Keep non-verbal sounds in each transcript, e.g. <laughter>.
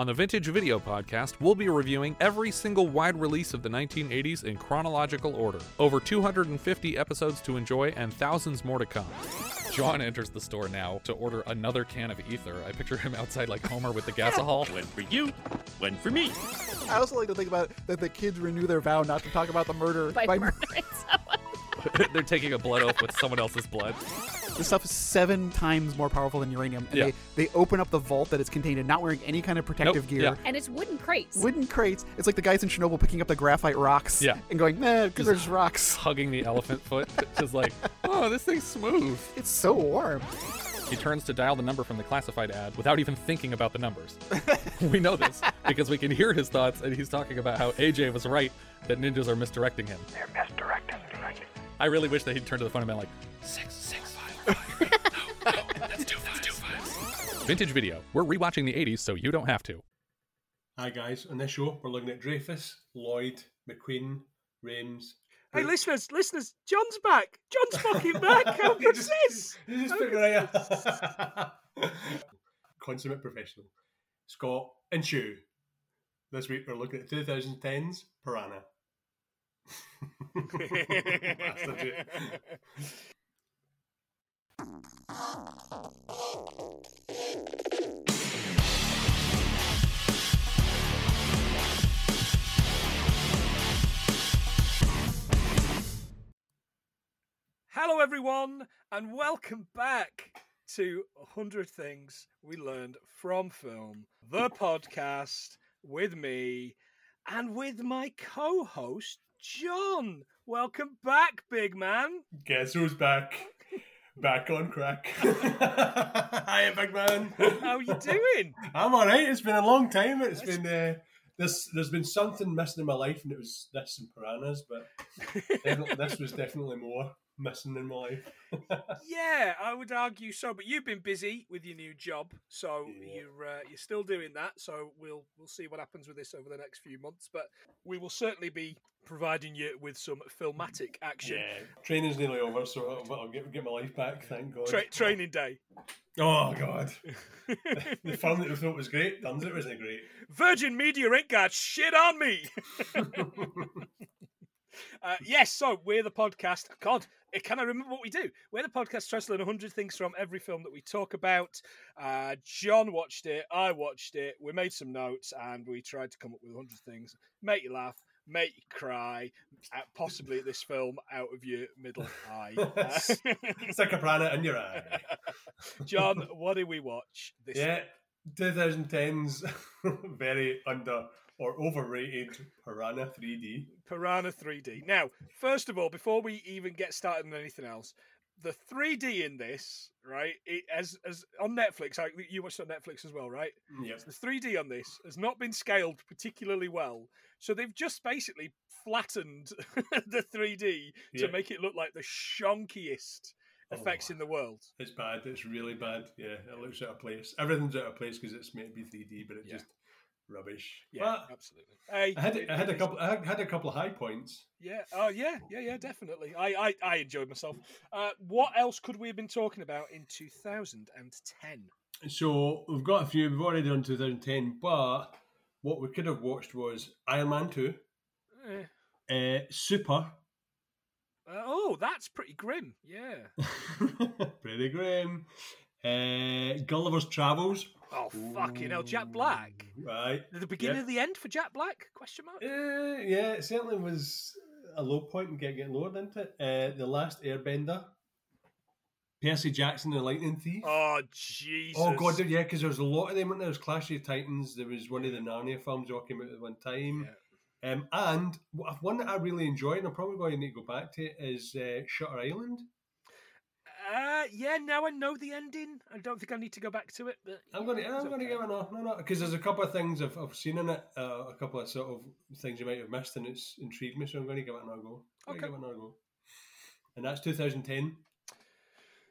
On the Vintage Video Podcast, we'll be reviewing every single wide release of the 1980s in chronological order. Over 250 episodes to enjoy and thousands more to come. John enters the store now to order another can of ether. I picture him outside like Homer with the gasohol. One for you, one for me. I also like to think about that the kids renew their vow not to talk about the murder by, murdering someone. <laughs> They're taking a blood oath with someone else's blood. This stuff is seven times more powerful than uranium, and Yeah. they, they open up the vault that it's contained in, not wearing any kind of protective Nope, gear. yeah. And it's wooden crates. Wooden crates. It's like the guys in Chernobyl picking up the graphite rocks Yeah. and going, nah, because there's rocks. <laughs> Hugging the elephant foot, <laughs> just like, oh, this thing's smooth. It's so warm. He turns to dial the number from the classified ad without even thinking about the numbers. we know this <laughs> because we can hear his thoughts, and he's talking about how AJ was right that ninjas are misdirecting him. They're misdirecting. I really wish that he'd turn to the phone and been like, six, six, five, five. No, no, that's two fives, two fives. Vintage video. We're rewatching the 80s, so you don't have to. Hi guys, on this show we're looking at Dreyfuss, Lloyd, McQueen, Rhames. Hey, listeners, listeners, John's back. John's fucking back. <laughs> How You good's just- this? you just How pick good- right up. Consummate professional. Scott and Shue. This week we're looking at 2010's Piranha. <laughs> <laughs> Hello, everyone, and welcome back to 100 Things We Learned from Film, the podcast with me and with my co host, John. Welcome back, big man. Guess who's back? Back on crack. <laughs> <laughs> Hi, big man. How are you doing? I'm all right. It's been a long time. It's been uh, this. There's been something missing in my life, and it was this and piranhas. But <laughs> this was definitely more missing in my life. <laughs> yeah, I would argue so. But you've been busy with your new job, so Yeah. you're uh, you're still doing that. So we'll we'll see what happens with this over the next few months. But we will certainly be providing you with some filmatic action. Yeah, training's nearly over, so I'll, I'll get get my life back. Thank God. Tra- training day. oh God, <laughs> the film that we thought was great turns it wasn't great. Virgin Media ain't got shit on me. <laughs> uh, yes, so we're the podcast. God, can I remember what we do? We're the podcast tries to learn 100 things from every film that we talk about. Uh, John watched it, I watched it, we made some notes, and we tried to come up with 100 things. Make you laugh, make you cry, uh, possibly this film out of your middle eye. it's Stick a piranha in your eye. <laughs> John, what did we watch this Yeah, 2010's <laughs> very under or overrated Piranha 3D. Piranha 3D. Now, first of all, before we even get started on anything else, the 3D in this, right? It as as on Netflix. I, you watched on Netflix as well, right? Mm, yes. The 3D on this has not been scaled particularly well, so they've just basically flattened <laughs> the 3D to make it look like the shonkiest oh, effects Oh. in the world. It's bad. It's really bad. Yeah, it looks out of place. Everything's out of place because it's meant to be 3D, but it Yeah. just rubbish. Yeah, But absolutely. Hey, I had I had a couple I had- had a couple of high points. Yeah. Oh, yeah. Yeah. Yeah. Definitely. I I, I enjoyed myself. Uh, what else could we have been talking about in 2010? So we've got a few. We've already done 2010, but what we could have watched was Iron Man 2, Eh. uh, Super, Uh, oh, that's pretty grim. Yeah. <laughs> pretty grim, uh, Gulliver's Travels. Oh, fucking hell. Jack Black. Right. The beginning Yeah. of the end for Jack Black? Question mark. Uh, yeah, it certainly was a low point and get getting lowered into it. Uh, the Last Airbender, Percy Jackson and the Lightning Thief. Oh, Jesus. Oh god, yeah, because there was a lot of them. There was Clash of Titans. There was one of the Narnia films all came out at one time. Um, and one that I really enjoyed, and I'm probably going to need to go back to, it, is uh, Shutter Island. Uh, yeah, now I know the ending. I don't think I need to go back to it, but I'm going to, I'm going to give it a no, no, because there's a couple of things I've, I've seen in it, uh, a couple of sort of things you might have missed, and it's intrigued me, so I'm going to give it another go. I'm Okay. give it another go. And that's 2010.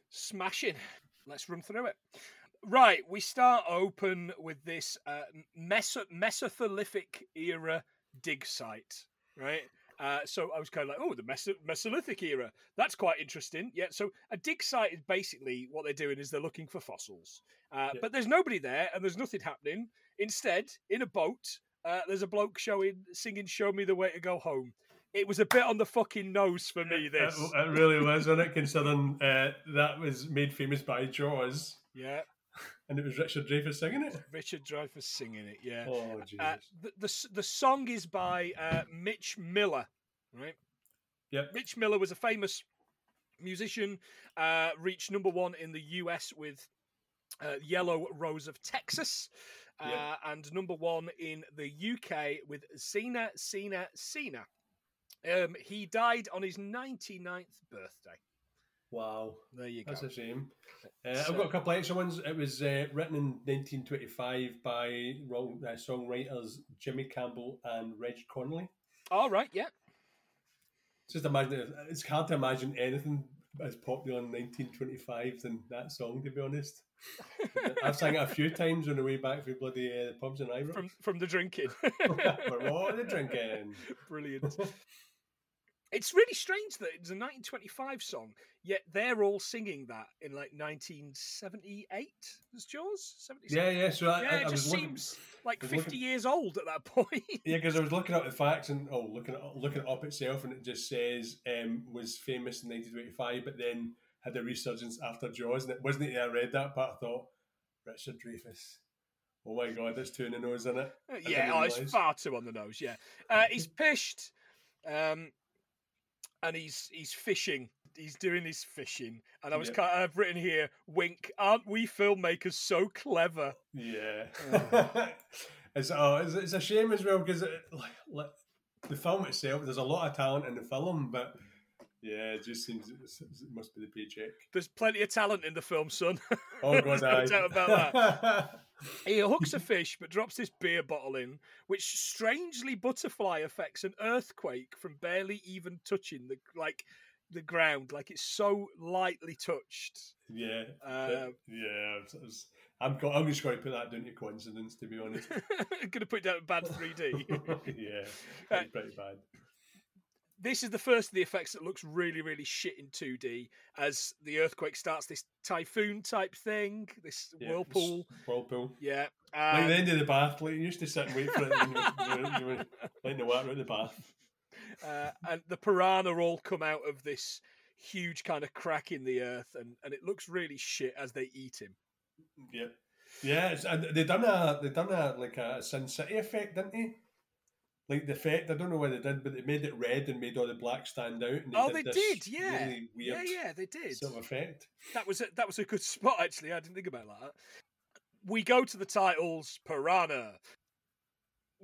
Smashing. Let's run through it. Right, we start open with this uh, meso- Mesothelific era dig site, right? Uh, so I was kind of like, oh, the Meso- Mesolithic era. That's quite interesting. Yeah. So a dig site is basically what they're doing is they're looking for fossils, uh, Yeah. but there's nobody there and there's nothing happening. Instead, in a boat, uh, there's a bloke showing singing "Show Me the Way to Go Home." It was a bit on the fucking nose for me. This, It, it really was, wasn't it? Considering uh, that was made famous by Jaws, yeah, and it was Richard Dreyfuss singing it. <laughs> Richard Dreyfuss singing it. Yeah, Oh Jesus! uh, the, the the song is by uh, Mitch Miller, right? yep. Mitch Miller was a famous musician, uh, reached number one in the US with uh, Yellow Rose of Texas, uh, Yep. and number one in the UK with Sina Sina Sina. Um, he died on his 99th birthday. Wow. There you go. That's a shame. Uh, So- I've got a couple of extra ones. It was uh, written in 1925 by wrong, uh, songwriters Jimmy Campbell and Reg Connolly. All right, yeah. Just imagine it's hard to imagine anything as popular in 1925 than that song. To be honest, <laughs> I've sang it a few times on the way back from bloody uh, pubs in Ibrox. From from the drinking. <laughs> We're all the drinking. <laughs> Brilliant. It's really strange that it's a 1925 song, yet they're all singing that in like 1978. Was Jaws? 77? Yeah, yeah. So I, Yeah, I, it just looking, seems like 50 looking- years old at that <laughs> point. Yeah, because I was looking up the facts and oh, looking looking up itself, and it just says um, was famous in 1925, but then had a resurgence after Jaws, and it wasn't until I read that part I thought Richard Dreyfuss. Oh my god, that's two in the nose, isn't it? I yeah, oh, it's far too on the nose. Yeah, uh, he's <laughs> pished, um, and he's he's fishing. He's doing his fishing, and I was Yep. kind I've written here, wink. Aren't we filmmakers so clever? Yeah. Oh. <laughs> it's, oh, it's it's a shame as well because uh, like, like, the film itself, there's a lot of talent in the film, but yeah, it just seems it must be the paycheck. There's plenty of talent in the film, son. <laughs> Oh god, <laughs> no doubt about that. <laughs> He hooks a fish but drops this beer bottle in, which strangely butterfly affects an earthquake from barely even touching the like the ground. Like it's so lightly touched. Yeah, Uh, but- yeah. I'm I'm just going to put that down to coincidence, to be honest. I'm gonna put it down to bad 3D. yeah, Uh, it's pretty bad. This is the first of the effects that looks really, really shit in 2D as the earthquake starts this typhoon type thing, this Yeah, whirlpool. s- Whirlpool. Yeah. Like um, the end of the bath, like you used to sit and wait for it, and you, you, you were letting the water out the bath. <laughs> uh, and the piranha all come out of this huge kind of crack in the earth, and, and it looks really shit as they eat him. Yeah, yeah. And they done a they done a like a Sin City effect, didn't they? Like the effect, I don't know what they did, but they made it red and made all the black stand out. And oh, did they did, yeah, really yeah, yeah, they did. sort of effect. That was a, that was a good spot actually. I didn't think about that. We go to the titles Piranha.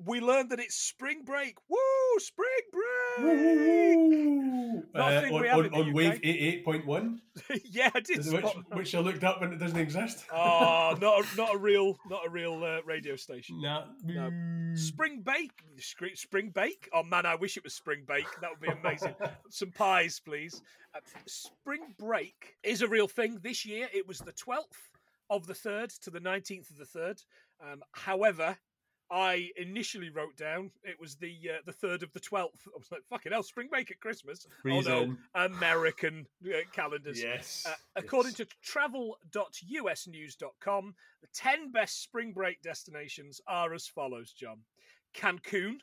We learned that it's spring break. Woo! Spring break. Woo! Uh, on we on, on wave eight point one, yeah, I did. which, which I looked up and it doesn't exist. Oh, not a, not a real not a real uh, radio station. Nah. No. Spring bake, spring bake. Oh man, I wish it was spring bake. That would be amazing. Some pies, please. Uh, spring break is a real thing. This year, it was the twelfth of the third to the nineteenth of the third. Um, however, I initially wrote down it was the uh, the third of the twelfth. I was like, "Fucking hell, spring break at Christmas." Oh no, Reason. American uh, calendars. Yes. Uh, according yes. to travel.usnews.com, the 10 best spring break destinations are as follows, John Cancun,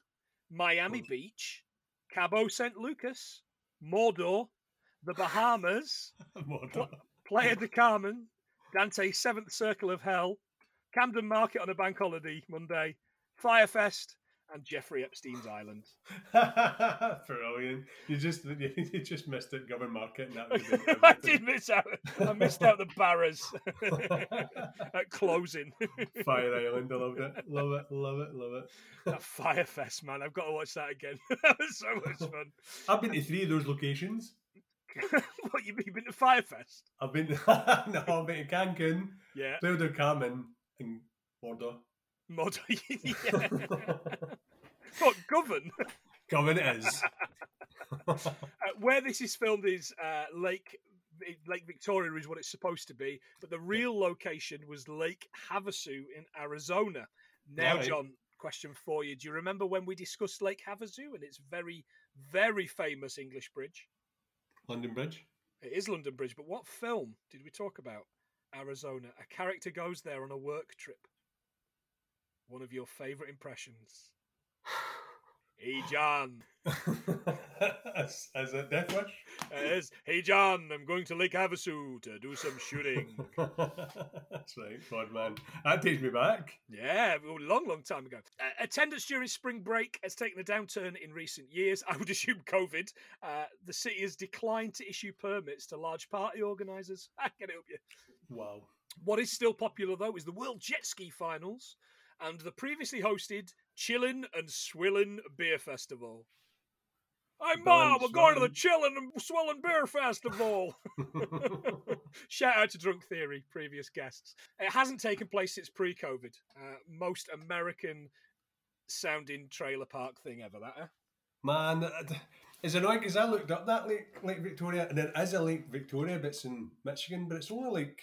Miami Good. Beach, Cabo St. Lucas, Mordor, the Bahamas, <laughs> Mordor. Playa de Carmen, Dante's Seventh Circle of Hell, Camden Market on a bank holiday Monday, Firefest, and Jeffrey Epstein's Island. <laughs> Brilliant. You just <laughs> you just missed it, Govern Market, and that have <laughs> I did miss out. I missed out the barras at closing. Fire Island, I loved it. Love it, love it, love it. that Firefest, man. I've got to watch that again. that was so much fun. I've been to three of those locations. what, you been, been to Firefest? I've been no, I've been to Cancun, Yeah. Del Carmen, and Mordor. Mod-. <laughs> <laughs> What? Govern it is. <laughs> Uh, where this is filmed is uh, Lake Lake Victoria is what it's supposed to be, but the real location was Lake Havasu in Arizona. Now, Right. John, question for you: Do you remember when we discussed Lake Havasu and its very, very famous English bridge? London Bridge. It is London Bridge, but what film did we talk about? Arizona. A character goes there on a work trip. One of your favourite impressions. <sighs> Hey John. as, as a Death Wish. Is. Hey John, I'm going to Lake Havasu to do some shooting. <laughs> That's right, God man. That takes me back. Yeah, a long, long time ago. Uh, attendance during spring break has taken a downturn in recent years. <laughs> I would assume COVID. Uh, the city has declined to issue permits to large party organisers. <laughs> I can help you. Wow. What is still popular though is the World Jet Ski Finals and the previously hosted Chillin' and Swillin' Beer Festival. Hey Ma, we're going to the Chillin' and Swillin' Beer Festival. <laughs> <laughs> Shout out to Drunk Theory, previous guests. It hasn't taken place since pre-COVID. Uh, most American sounding trailer park thing ever. That. Huh? Man, it's annoying because I looked up that Lake, Lake Victoria, and there is a Lake Victoria, but it's in Michigan, but it's only like,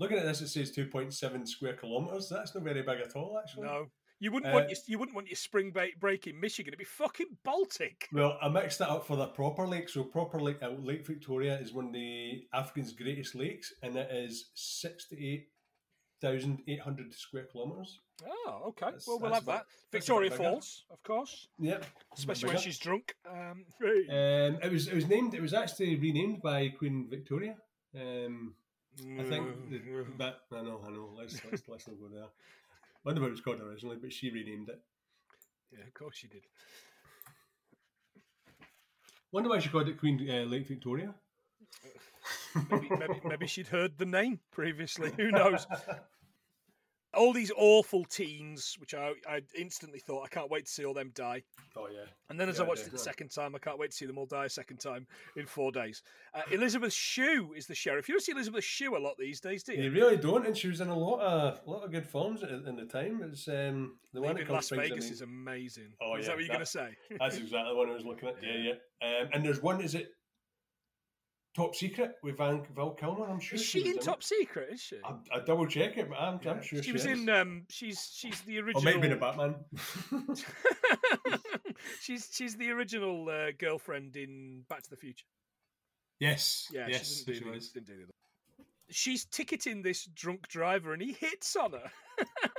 looking at this, it says 2.7 square kilometres. That's not very big at all, actually. No, you wouldn't Uh, want your, you wouldn't want your spring break in Michigan. It'd be fucking Baltic. Well, I mixed that up for the proper lake. So, proper lake, uh, Lake Victoria is one of the Africa's greatest lakes, and it is 68,800 square kilometres. Oh, okay. That's- well, we'll have that. Victoria. Falls, of course, Yep. especially when she's drunk. Um, Um, it was it was named. It was actually renamed by Queen Victoria. Um, I think, the, but I know, I know. Let's let's, let's not go there. wonder what it was called originally, but she renamed it. yeah, of course she did. Wonder why she called it Queen uh, Lake Victoria. Maybe, maybe, maybe she'd heard the name previously. Who knows? <laughs> All these awful teens, which I, I instantly thought, I can't wait to see all them die. Oh yeah. And then as Yeah, I watched yeah. it the second time, I can't wait to see them all die a second time in four days. Uh, Elisabeth Shue is the sheriff. You don't see Elisabeth Shue a lot these days, do you? You really don't, and she was in a lot of a lot of good films at, in the time. It's um, the one that Las Vegas is amazing. Oh, is yeah, that what you're going to say? That's exactly what I was looking at. Yeah, <laughs> yeah. Um, and there's one. Is it Top Secret with Van Val Kilmer? I'm sure Is she in was Top Secret? Is she? I, I double check it, but I'm, I'm sure she, she was is. in. Um, she's she's the original. might have been a Batman. <laughs> <laughs> she's she's the original uh, girlfriend in Back to the Future. yes. Yeah, yes, she didn't she do, the, was. didn't do the other. She's ticketing this drunk driver, and he hits on her.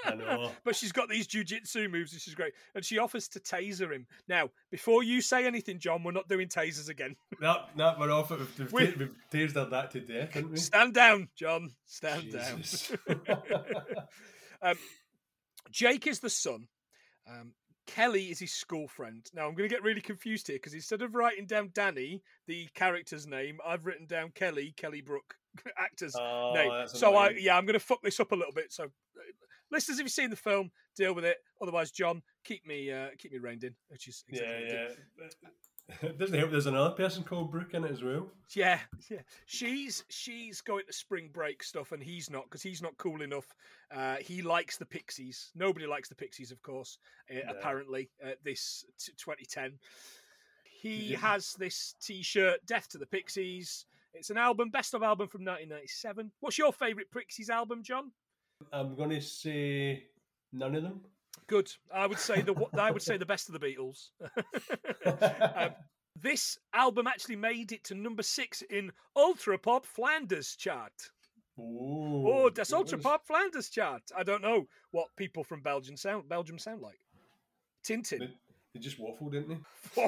I know. <laughs> but she's got these jujitsu moves, which is great, and she offers to taser him. Now, before you say anything, John, we're not doing tasers again. <laughs> No, no, we're off it. We've, we've, we've tasered that to death, haven't we? Stand down, John. Stand Jesus. down. <laughs> um, Jake is the son. Um, Kelly is his school friend. Now I'm going to get really confused here because instead of writing down Danny, the character's name, I've written down Kelly, Kelly Brook, <laughs> actor's Oh, name. So I, yeah, I'm going to fuck this up a little bit. So, uh, listeners, if you've seen the film, deal with it. Otherwise, John, keep me, uh, keep me reined in, which is exactly yeah, what I did. yeah. <laughs> It doesn't help. There's another person called Brooke in it as well. Yeah, yeah. She's she's going to spring break stuff, and he's not because he's not cool enough. Uh, he likes the Pixies. Nobody likes the Pixies, of course. Uh, Yeah. Apparently, uh, this t- 2010. He Yeah. has this T-shirt, "Death to the Pixies." It's an album, best of album from 1997. What's your favourite Pixies album, John? I'm going to say none of them. Good. I would say the I would say the best of the Beatles. <laughs> um, this album actually made it to number six in Ultratop Flanders chart. Ooh, Oh, that's Ultra was- Pop Flanders chart. I don't know what people from Belgium sound Belgium sound like. Tintin. They, just waffled, didn't they? <laughs>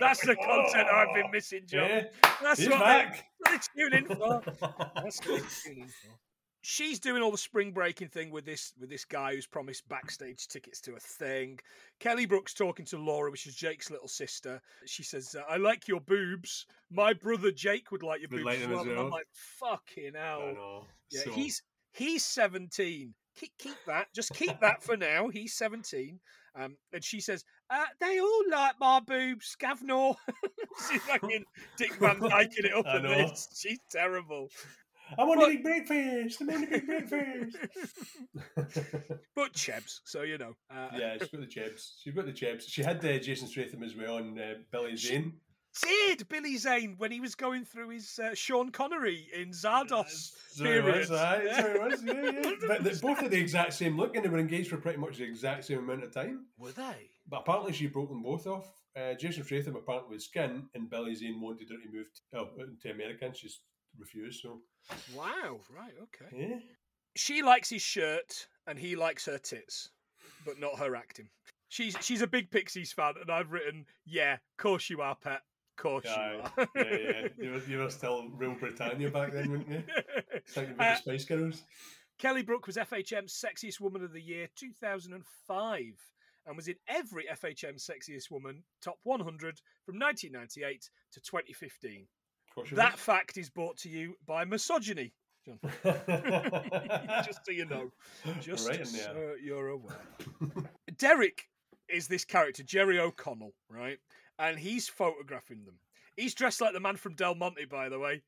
That's the content I've been missing, John. Yeah, That's he's what back. they tune in for. That's what they <laughs> tune in for. She's doing all the spring breaking thing with this with this guy who's promised backstage tickets to a thing. Kelly Brooks talking to Laura, which is Jake's little sister. She says, uh, "I like your boobs. My brother Jake would like your Would boobs like as well." I'm like, "Fucking hell!" Yeah, So- he's he's seventeen. Keep keep that. Just keep that for now. He's seventeen. Um, and she says, uh, "They all like my boobs, Gavnor." <laughs> She's fucking Dick Van <laughs> Dyke it up know. this. She's terrible. I want But- the big breakfast. I want to eat breakfast. <laughs> but Chebs, so you know. Uh, yeah, she's got the chebs. She's got the chebs. She had uh, Jason Stratham as well and uh, Billy Zane. Did Billy Zane when he was going through his uh, Sean Connery in Zardoz? So was, period. so was, yeah, yeah. <laughs> But they both had the exact same look and they were engaged for pretty much the exact same amount of time. Were they? But apparently she broke them both off. Uh, Jason Stratham apparently was skin and Billy Zane wanted her to move to, oh, to America and she's refused. So, Wow. Right. Okay. yeah. she likes his shirt and he likes her tits, but not her acting. She's she's a big Pixies fan, and I've written, yeah, of course you are, pet. Course Yeah, you are. yeah. You were, you were still real Britannia back then, weren't you? <laughs> Thinking about Uh, the Spice Girls. Kelly Brook was FHM's Sexiest Woman of the Year 2005 and was in every FHM Sexiest Woman top 100 from 1998 to 2015. Of course you That fact is brought to you by misogyny. John. <laughs> <laughs> Just so you know. Just Right so you're aware. Derek is this character, Jerry O'Connell, right? And he's photographing them. He's dressed like the man from Del Monte, by the way.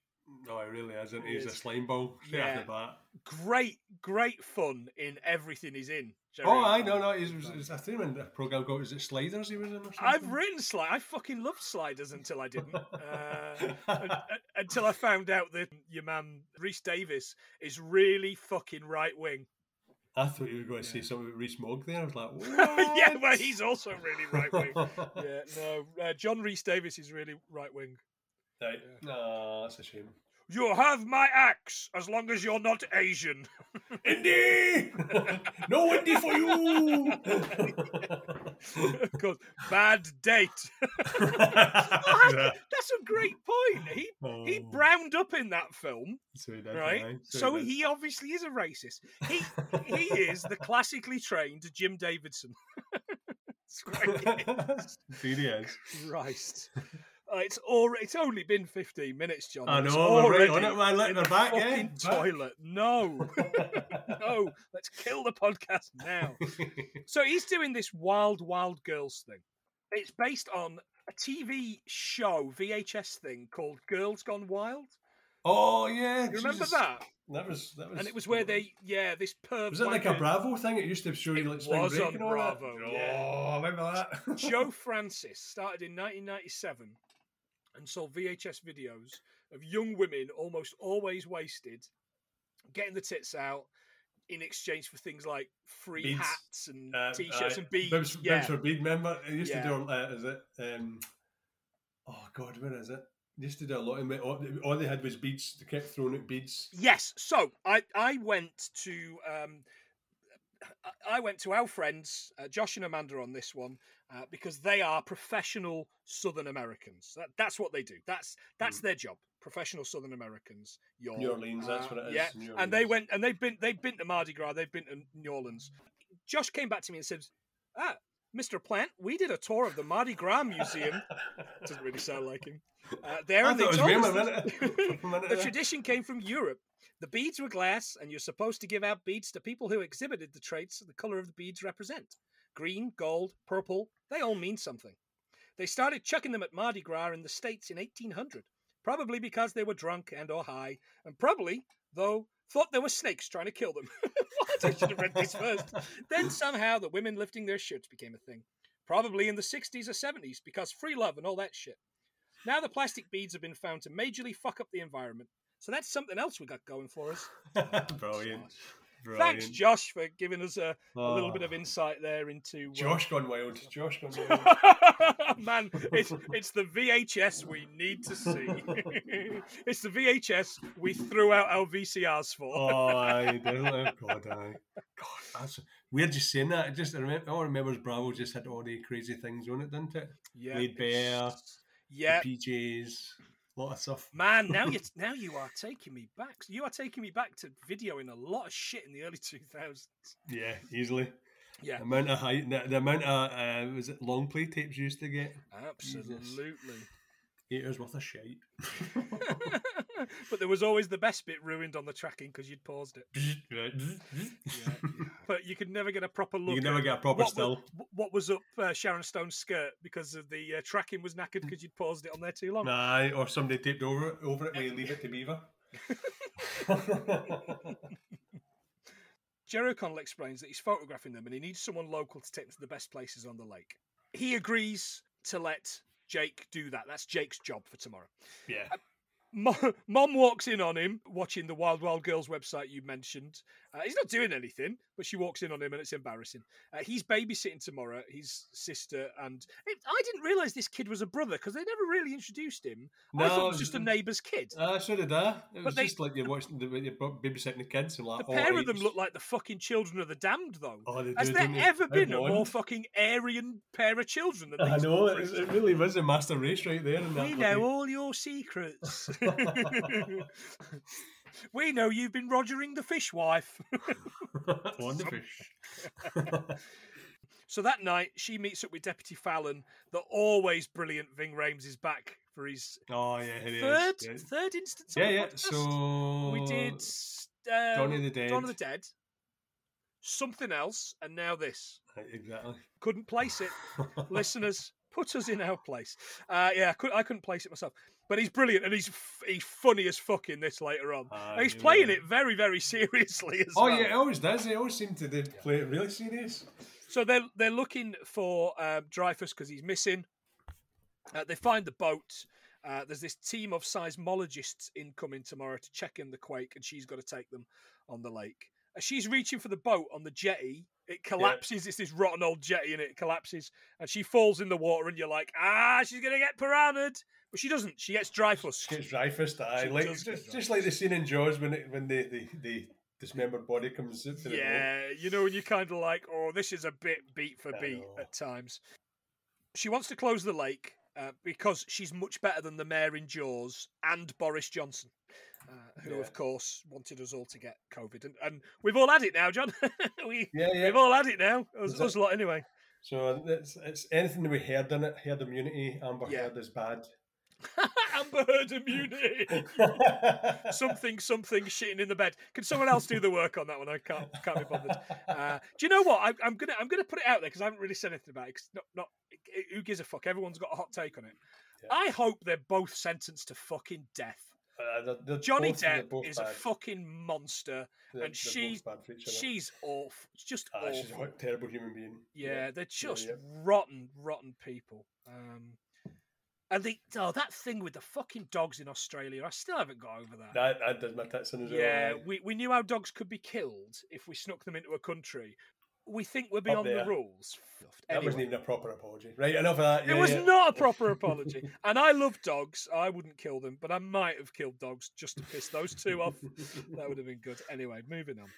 No, he really isn't. He He's a is. slime ball Yeah. Great, great fun in everything he's in. Jerry Oh, I know, no. He's, he's, I think when the program got, is it Sliders he was in or something? I've written slide. I fucking loved sliders until I didn't. <laughs> Uh, un- un- until I found out that your man Rhys-Davies is really fucking right wing. I thought you were going to say something about Rees-Mogg there. I was like, <laughs> yeah, well, he's also really right wing. <laughs> yeah, no, uh, John Rhys-Davies is really right wing. Right. No, that's a shame. You have my axe as long as you're not Asian. <laughs> Indy! <laughs> no Indy for you! <laughs> Goes, Bad date. Oh, that's a great point. He he Oh, browned up in that film. so he right? aye. So he obviously is a racist. He he is the classically trained Jim Davidson. That's what he is. Indeed he is. Christ. Uh, it's all. It's only been fifteen minutes, John. I it's know, right already on it, man. Let in her the back, yeah, back. toilet. No, <laughs> no. Let's kill the podcast now. So he's doing this Wild Wild Girls thing. It's based on a TV show, VHS thing called Girls Gone Wild. oh, yeah. You remember Jesus. that? That was, that was. And it was where they, yeah, this perv. Was it like a Bravo thing? It used to show you like was break on Bravo, that. yeah. Oh, I remember that. Joe <laughs> Francis started in 1997 and sold VHS videos of young women almost always wasted, getting the tits out in exchange for things like free Beads. hats and Uh, t-shirts uh, and beads. Bibs, yeah. Bibs for bead, remember? It used Yeah. to do, uh, is it? Um, oh, God, where is it? They used to do a lot of it. All they had was beads. They kept throwing out beads. Yes. So I I went to um I- went to our friends uh, Josh and Amanda on this one uh, because they are professional Southern Americans. That, that's what they do. That's that's their job. Professional Southern Americans. New Orleans, that's Uh, what it is, Yeah, New and they went and they've been they've been to Mardi Gras. They've been to New Orleans. Josh came back to me and said, "Ah, Mr. Plant, we did a tour of the Mardi Gras Museum." <laughs> Doesn't really sound like him. Uh, there, I and they told us that- <laughs> minute- a minute the tradition came from Europe. The beads were glass, and you're supposed to give out beads to people who exhibited the traits the color of the beads represent. Green, gold, purple, they all mean something. They started chucking them at Mardi Gras in the States in 1800, probably because they were drunk and or high, and probably, though, thought there were snakes trying to kill them. <laughs> what? I should have read this first. Then somehow the women lifting their shirts became a thing. Probably in the 60s or 70s, because free love and all that shit. Now the plastic beads have been found to majorly fuck up the environment. So that's something else we got going for us. <laughs> Brilliant. Brilliant. Thanks, Josh, for giving us a, a little bit Oh. of insight there into. uh, Josh gone wild. Josh gone <laughs> wild. Man, it's it's the VHS we need to see. <laughs> it's the VHS we threw out our VCRs for. oh, aye, <laughs> definitely. God, aye. God, that's weird just saying that. It just I remember, all I remember is Bravo just had all the crazy things on it, didn't it? yeah, Laid bare, Yeah, PJs, lot of stuff. man. Now you now you are taking me back. You are taking me back to videoing a lot of shit in the early <laughs> two thousands. Yeah, easily. Yeah, The amount of high, the, the amount of uh, was it long play tapes you used to get? absolutely. Eight hours worth of shite. <laughs> <laughs> <laughs> but there was always the best bit ruined on the tracking because you'd paused it. Right. <laughs> But you could never get a proper look. you can never get a proper what still. Was, what was up uh, Sharon Stone's skirt because of the uh, tracking was knackered because you'd paused it on there too long. Nah, or somebody taped over it, over it when you leave it to Beaver. <laughs> Jerry O'Connell explains that he's photographing them and he needs someone local to take them to the best places on the lake. He agrees to let Jake do that. That's Jake's job for tomorrow. yeah. Mo- <laughs> Mom walks in on him watching the Wild Wild Girls website you mentioned. Uh, he's not doing anything, but she walks in on him and it's embarrassing. Uh, he's babysitting tomorrow, his sister, and it, I didn't realize this kid was a brother because they never really introduced him. I thought No, it was just a neighbour's kid. Ah, so did I. It was they- just like you're watching the you're babysitting the kids and like The oh, pair of them look like the fucking children of the damned, though. Oh, they Has there ever They're been a more fucking Aryan pair of children than I know it, it really was a master race right there. We know all your secrets. <laughs> we know you've been rogering the fishwife. on the fish. <laughs> <laughs> so that night, she meets up with Deputy Fallon. The always brilliant Ving Rhames is back for his Oh yeah, third yeah. third instance. Yeah, yeah. podcast. So we did uh, Dawn of the Dead. Dawn of the Dead, something else, and now this. Exactly. Couldn't place it. Listeners, put us in our place. Uh, yeah, I couldn't place it myself. But he's brilliant, and he's f- he's funny as fuck in this later on. And he's yeah. playing it very, very <laughs> seriously as well. Oh well. yeah, it always does. He always seem to do- play it really serious. So they're they're looking for um, Dreyfuss because he's missing. Uh, they find the boat. Uh, there's this team of seismologists incoming tomorrow to check in the quake, and she's got to take them on the lake. As she's reaching for the boat on the jetty, it collapses. It's this rotten old jetty, and it collapses, and she falls in the water. And you're like, ah, she's gonna get piranha'd, but she doesn't. She gets Dreyfuss. Gets Dreyfuss. She Like just, just like the scene in Jaws when it, when the, the, the dismembered body comes the. Yeah, you know, and you're kind of like, oh, this is a bit beat for I beat at times. She wants to close the lake uh, because she's much better than the mayor in Jaws and Boris Johnson, uh, who, Yeah. of course, wanted us all to get COVID. And, and we've all had it now, John. <laughs> we, Yeah, yeah. We've all had it now. Us, Is us it- lot, anyway. So it's it's anything that we heard in it. Herd immunity. Amber Yeah. Heard is bad. <laughs> Amber Heard immunity. <laughs> something, something shitting in the bed. Can someone else do the work on that one? I can't, can't be bothered. Uh, do you know what? I, I'm gonna, I'm gonna put it out there because I haven't really said anything about it. not, not, who gives a fuck? Everyone's got a hot take on it. Yeah. I hope they're both sentenced to fucking death. Uh, they're- they're Johnny both- Depp is a fucking monster. They're- and she's- both bad for each other. She's awful. Just Ah, she's awful. a terrible human being. Yeah, they're just yeah. rotten, rotten people. Um, and the oh, that thing with the fucking dogs in Australia, I still haven't got over that. That, that does my as well. Yeah, aye. we, we knew how dogs could be killed if we snuck them into a country. We think we're beyond the rules. that Anyway, wasn't even a proper apology. Right, enough of that. it was yeah. not a proper <laughs> apology. And I love dogs. I wouldn't kill them, but I might have killed dogs just to piss those two off. That would have been good. Anyway, moving on.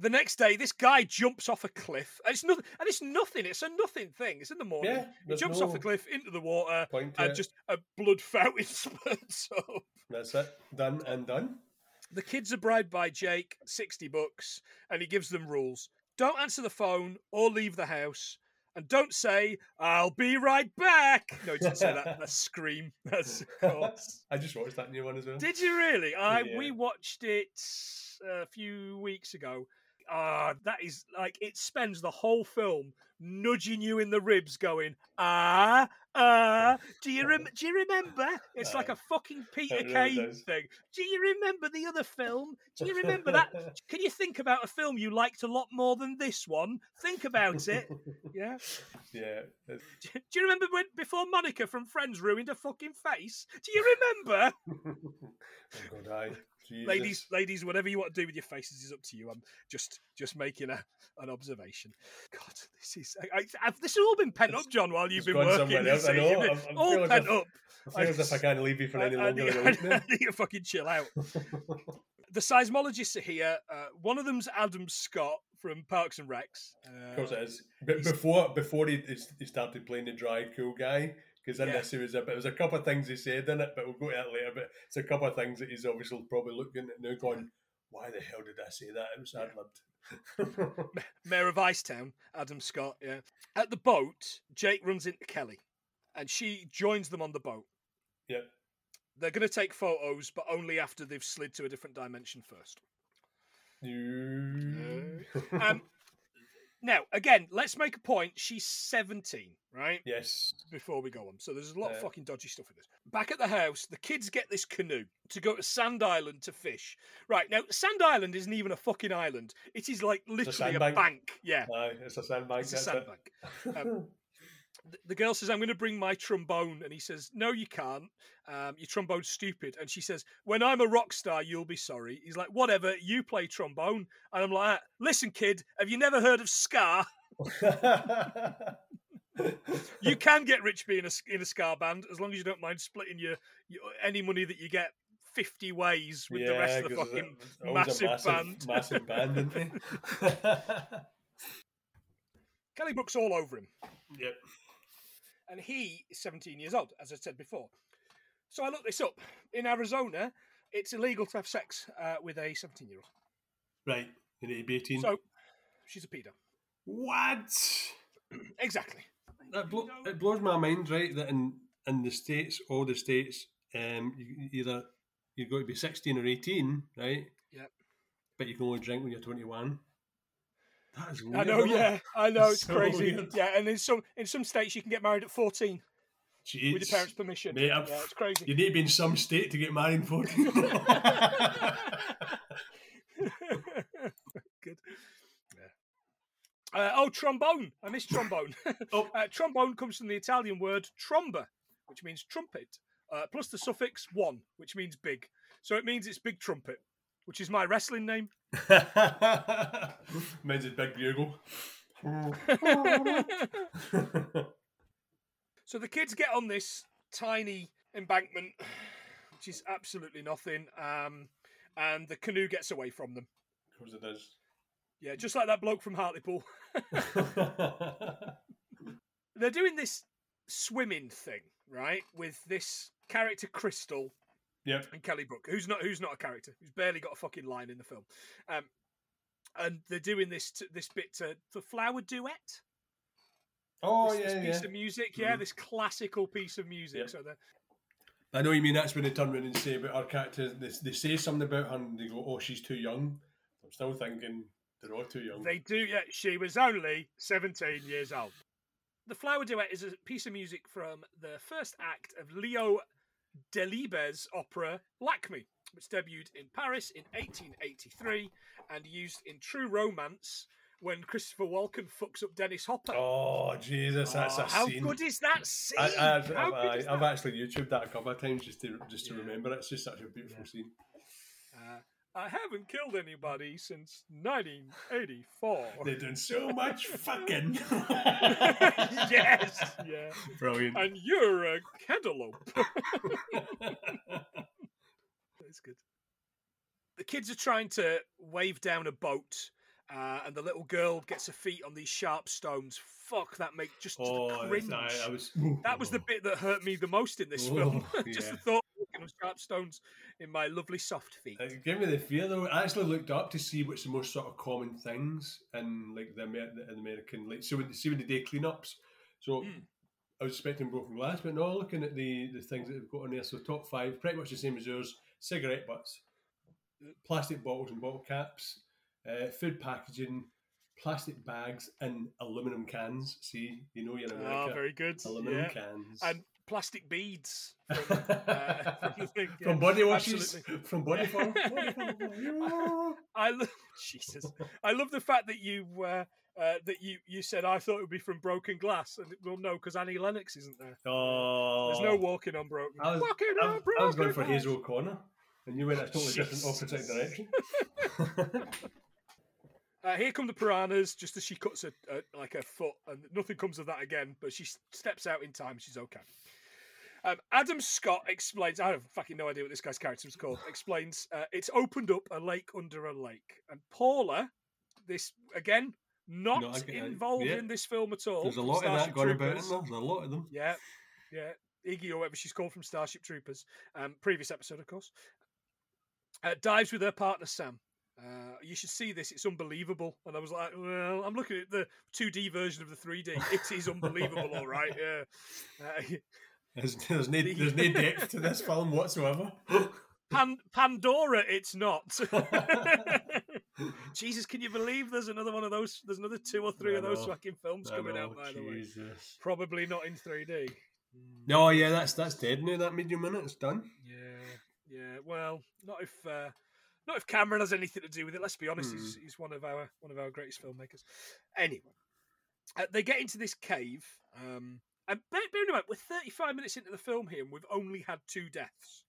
The next day, this guy jumps off a cliff. And it's nothing. And it's nothing. It's a nothing thing. It's in the morning. Yeah, he jumps off a cliff into the water, and it. just a blood fountain <laughs> spurts up. That's it. Done and done. The kids are bribed by Jake, 60 bucks, and he gives them rules. Don't answer the phone or leave the house. And don't say, I'll be right back. No, he doesn't say that. <laughs> That's Scream. That's. <laughs> I just watched that new one as well. Did you really? I Yeah. We watched it uh, a few weeks ago. Ah, that is like, it spends the whole film nudging you in the ribs going, ah, ah, do you, rem- do you remember? It's like a fucking Peter It really Kay does. thing. Do you remember the other film? Do you remember that? <laughs> Can you think about a film you liked a lot more than this one? Think about it. <laughs> Yeah. yeah. <laughs> Do you remember when before Monica from Friends ruined her fucking face? Do you remember? oh God, aye. Jesus. ladies, ladies, whatever you want to do with your faces is up to you. I'm just just making a an observation. God, this is I, I, I've, this has all been pent up, John, while you've been working. else. I know, been I'm- I'm all pent up. I feel as if I can't leave you for any I, I longer need, <laughs> than a week now. I need to fucking chill out. <laughs> the seismologists are here. Uh, one of them's Adam Scott from Parks and Recs. Uh, Of course it is. But before before he he started playing the dry cool guy, because in Yeah. this he was a bit. There was a couple of things he said in it, but we'll go to that later. But it's a couple of things that he's obviously probably looking at now, going, "Why the hell did I say that? It was ad libbed." <laughs> Mayor of Icetown, Adam Scott. Yeah. At the boat, Jake runs into Kelly, and she joins them on the boat. yeah. They're going to take photos, but only after they've slid to a different dimension first. <laughs> Um, now, again, let's make a point. She's 17, right? yes. Before we go on. So there's a lot of fucking dodgy stuff in this. Back at the house, the kids get this canoe to go to Sand Island to fish. Right, now, Sand Island isn't even a fucking island. It is like literally a, sandbank. bank. Yeah, Aye, it's a sandbank. it's a it. sandbank. Um, <laughs> the girl says, "I'm going to bring my trombone," and he says, "No, you can't. Um, your trombone's stupid." And she says, "When I'm a rock star, you'll be sorry." He's like, "Whatever, you play trombone." And I'm like, "Listen, kid, have you never heard of ska? You <laughs> can get rich being a, s- in a ska band as long as you don't mind splitting your, your any money that you get." 50 ways with the rest of the fucking it- it was a massive, band. Massive band, didn't they? <laughs> Kelly Brook's all over him. yep and he is 17 years old, as I said before. So I looked this up. In Arizona, it's illegal to have sex uh, with a 17 year old. Right. You need to be 18. So she's a pedo. What? exactly. That blo- it blows my mind, right? That in, in the States, all the States, um, you, either you've got to be 16 or 18, right? Yeah. But you can only drink when you're 21. That's weird. I know, yeah, I know, it's so crazy. Weird. Yeah, and in some in some states you can get married at fourteen. Jeez. With your parents' permission. Mate, yeah, it's crazy. You need to be in some state to get married in 14. <laughs> Good. Uh, oh, trombone. I miss trombone. <laughs> oh. uh, trombone comes from the Italian word tromba, which means trumpet, uh, plus the suffix one, which means big. So it means it's big trumpet which is my wrestling name. Mine's a big bugle. <laughs> So the kids get on this tiny embankment, which is absolutely nothing, um, and the canoe gets away from them. Of course it does. Yeah, just like that bloke from Hartlepool. <laughs> They're doing this swimming thing, right, with this character Crystal yep. and Kelly Brook, who's not who's not a character, who's barely got a fucking line in the film, um, and they're doing this t- this bit to, for flower duet. Oh this, this yeah, piece yeah. of music, yeah, Mhm. this classical piece of music. So they're I know you mean that's when they turn around and say about our character. They, they say something about her and they go, "Oh, she's too young." I'm still thinking they're all too young. They do, yeah. She was only 17 years old. The Flower Duet is a piece of music from the first act of Leo Delibes' opera Lakme, which debuted in Paris in 1883 and used in True Romance when Christopher Walken fucks up Dennis Hopper. Oh Jesus, that's Oh, a how scene. good is that scene? I, I, how I've, I, I've that? actually YouTubed that a couple of times just to just to Yeah. remember it. It's just such a beautiful Yeah. scene. I haven't killed anybody since 1984. They've done so much <laughs> fucking. <laughs> yes, yeah. Brilliant. and you're a cantaloupe. <laughs> That's good. The kids are trying to wave down a boat, uh, and the little girl gets her feet on these sharp stones. Fuck, that make just, oh, cringe. I, I was. That was the bit that hurt me the most in this Oh, film. just yeah. the thought on sharp stones in my lovely soft feet. It gave me the fear though. I actually looked up to see what's the most sort of common things in like the, Amer- the American like so see when they do cleanups. So Mm. I was expecting broken glass, but no, looking at the the things that they've got on there. So top five, pretty much the same as yours: cigarette butts, plastic bottles and bottle caps, uh, food packaging, plastic bags, and aluminum cans. See, you know you're in Ah, America. very good. aluminum yeah. cans. And plastic beads from, <laughs> uh, <laughs> from yeah. from body washes, absolutely. from body. <laughs> I love Jesus. I love the fact that you uh, uh, that you you said I thought it would be from Broken Glass, and well, no, because Annie Lennox isn't there. Oh, There's no walking on broken. I was, walking I, on was- broken. I was going for. Hazel O'Connor, and you went a totally different opposite direction. Uh, here come the piranhas, just as she cuts a, a like a foot, and nothing comes of that again. But she steps out in time. She's okay. Um, Adam Scott explains. I have fucking no idea what this guy's character is called. <sighs> Explains uh, it's opened up a lake under a lake, and Paula, this again, not No, I get it. involved Yeah. in this film at all. There's a lot of that going about in Troopers. there. There's a lot of them. Yeah, yeah. Iggy or whatever she's called from Starship Troopers. Um, previous episode, of course. Uh, dives with her partner Sam. Uh, you should see this; it's unbelievable. And I was like, "Well, I'm looking at the 2D version of the 3D. It is unbelievable, all right. Yeah. <laughs> Uh, <laughs> There's, there's, no, there's no <laughs> depth to this film whatsoever. Pan- Pandora, it's not. <laughs> <laughs> Jesus, can you believe there's another one of those? There's another two or three of those fucking films coming out, by the way. Jesus. Probably not in 3D. No, yeah, that's that's dead now. That medium minute, it's done. Yeah, yeah. Well, not if uh, not if Cameron has anything to do with it. Let's be honest, he's, he's one of our one of our greatest filmmakers. Anyway, uh, they get into this cave, um, And bear, bear in mind, we're 35 minutes into the film here, and we've only had two deaths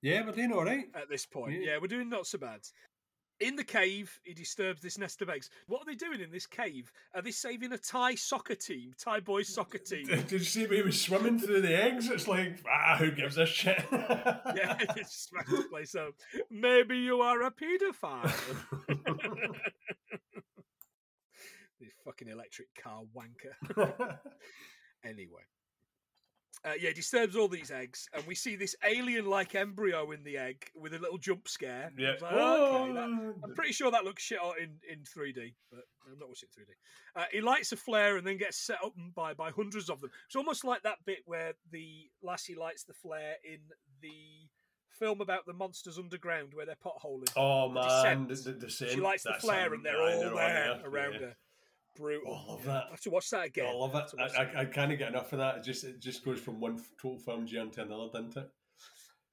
Yeah, we're doing all right. at this point. Yeah. Yeah, we're doing not so bad. In the cave, he disturbs this nest of eggs. What are they doing in this cave? Are they saving a Thai soccer team, Thai boys soccer <laughs> team? Did you see he was swimming through the eggs? It's like, ah, who gives a shit? <laughs> yeah, it's smacked the place up. Maybe you are a paedophile. <laughs> the fucking electric car wanker. Anyway. Uh, yeah, disturbs all these eggs, and we see this alien-like embryo in the egg with a little jump scare. yeah. Like, oh, okay, that- Oh, I'm pretty sure that looks shit out in, in 3D, but I'm not watching 3D. Uh, he lights a flare and then gets set up by by hundreds of them. It's almost like that bit where the lassie lights the flare in the film about the monsters underground where they're potholing. Oh man, the, the descent. she lights the flare and they're all on there around yeah. her. Brutal. Oh, I love that. I have to watch that again. I love it. to watch that I. I, I can't get enough of that. It just it just goes from one total film genre to another, doesn't it?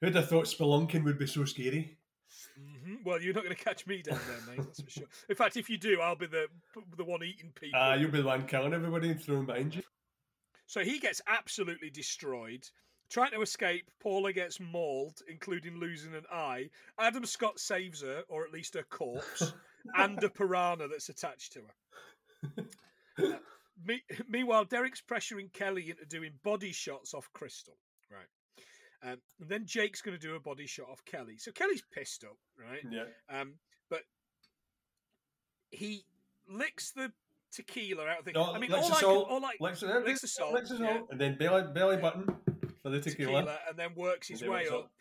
Who'd have thought spelunking would be so scary? Mhm. Well, you're not going to catch me down there, mate. That's for sure. In fact, if you do, I'll be the the one eating people. Ah, you'll be the one killing everybody and throwing behind you. So he gets absolutely destroyed. Trying to escape, Paula gets mauled, including losing an eye. Adam Scott saves her, or at least her corpse, <laughs> and a piranha that's attached to her. Uh, <laughs> me- meanwhile, Derek's pressuring Kelly into doing body shots off Crystal. Right. Um, and then Jake's going to do a body shot off Kelly. So Kelly's pissed up, right? Yeah. Um, but he licks the tequila out of the. No, I mean, all I, salt, can, all I licks the, licks the salt, licks the yeah. and then belly, belly button for the tequila. tequila, and then works his way up up?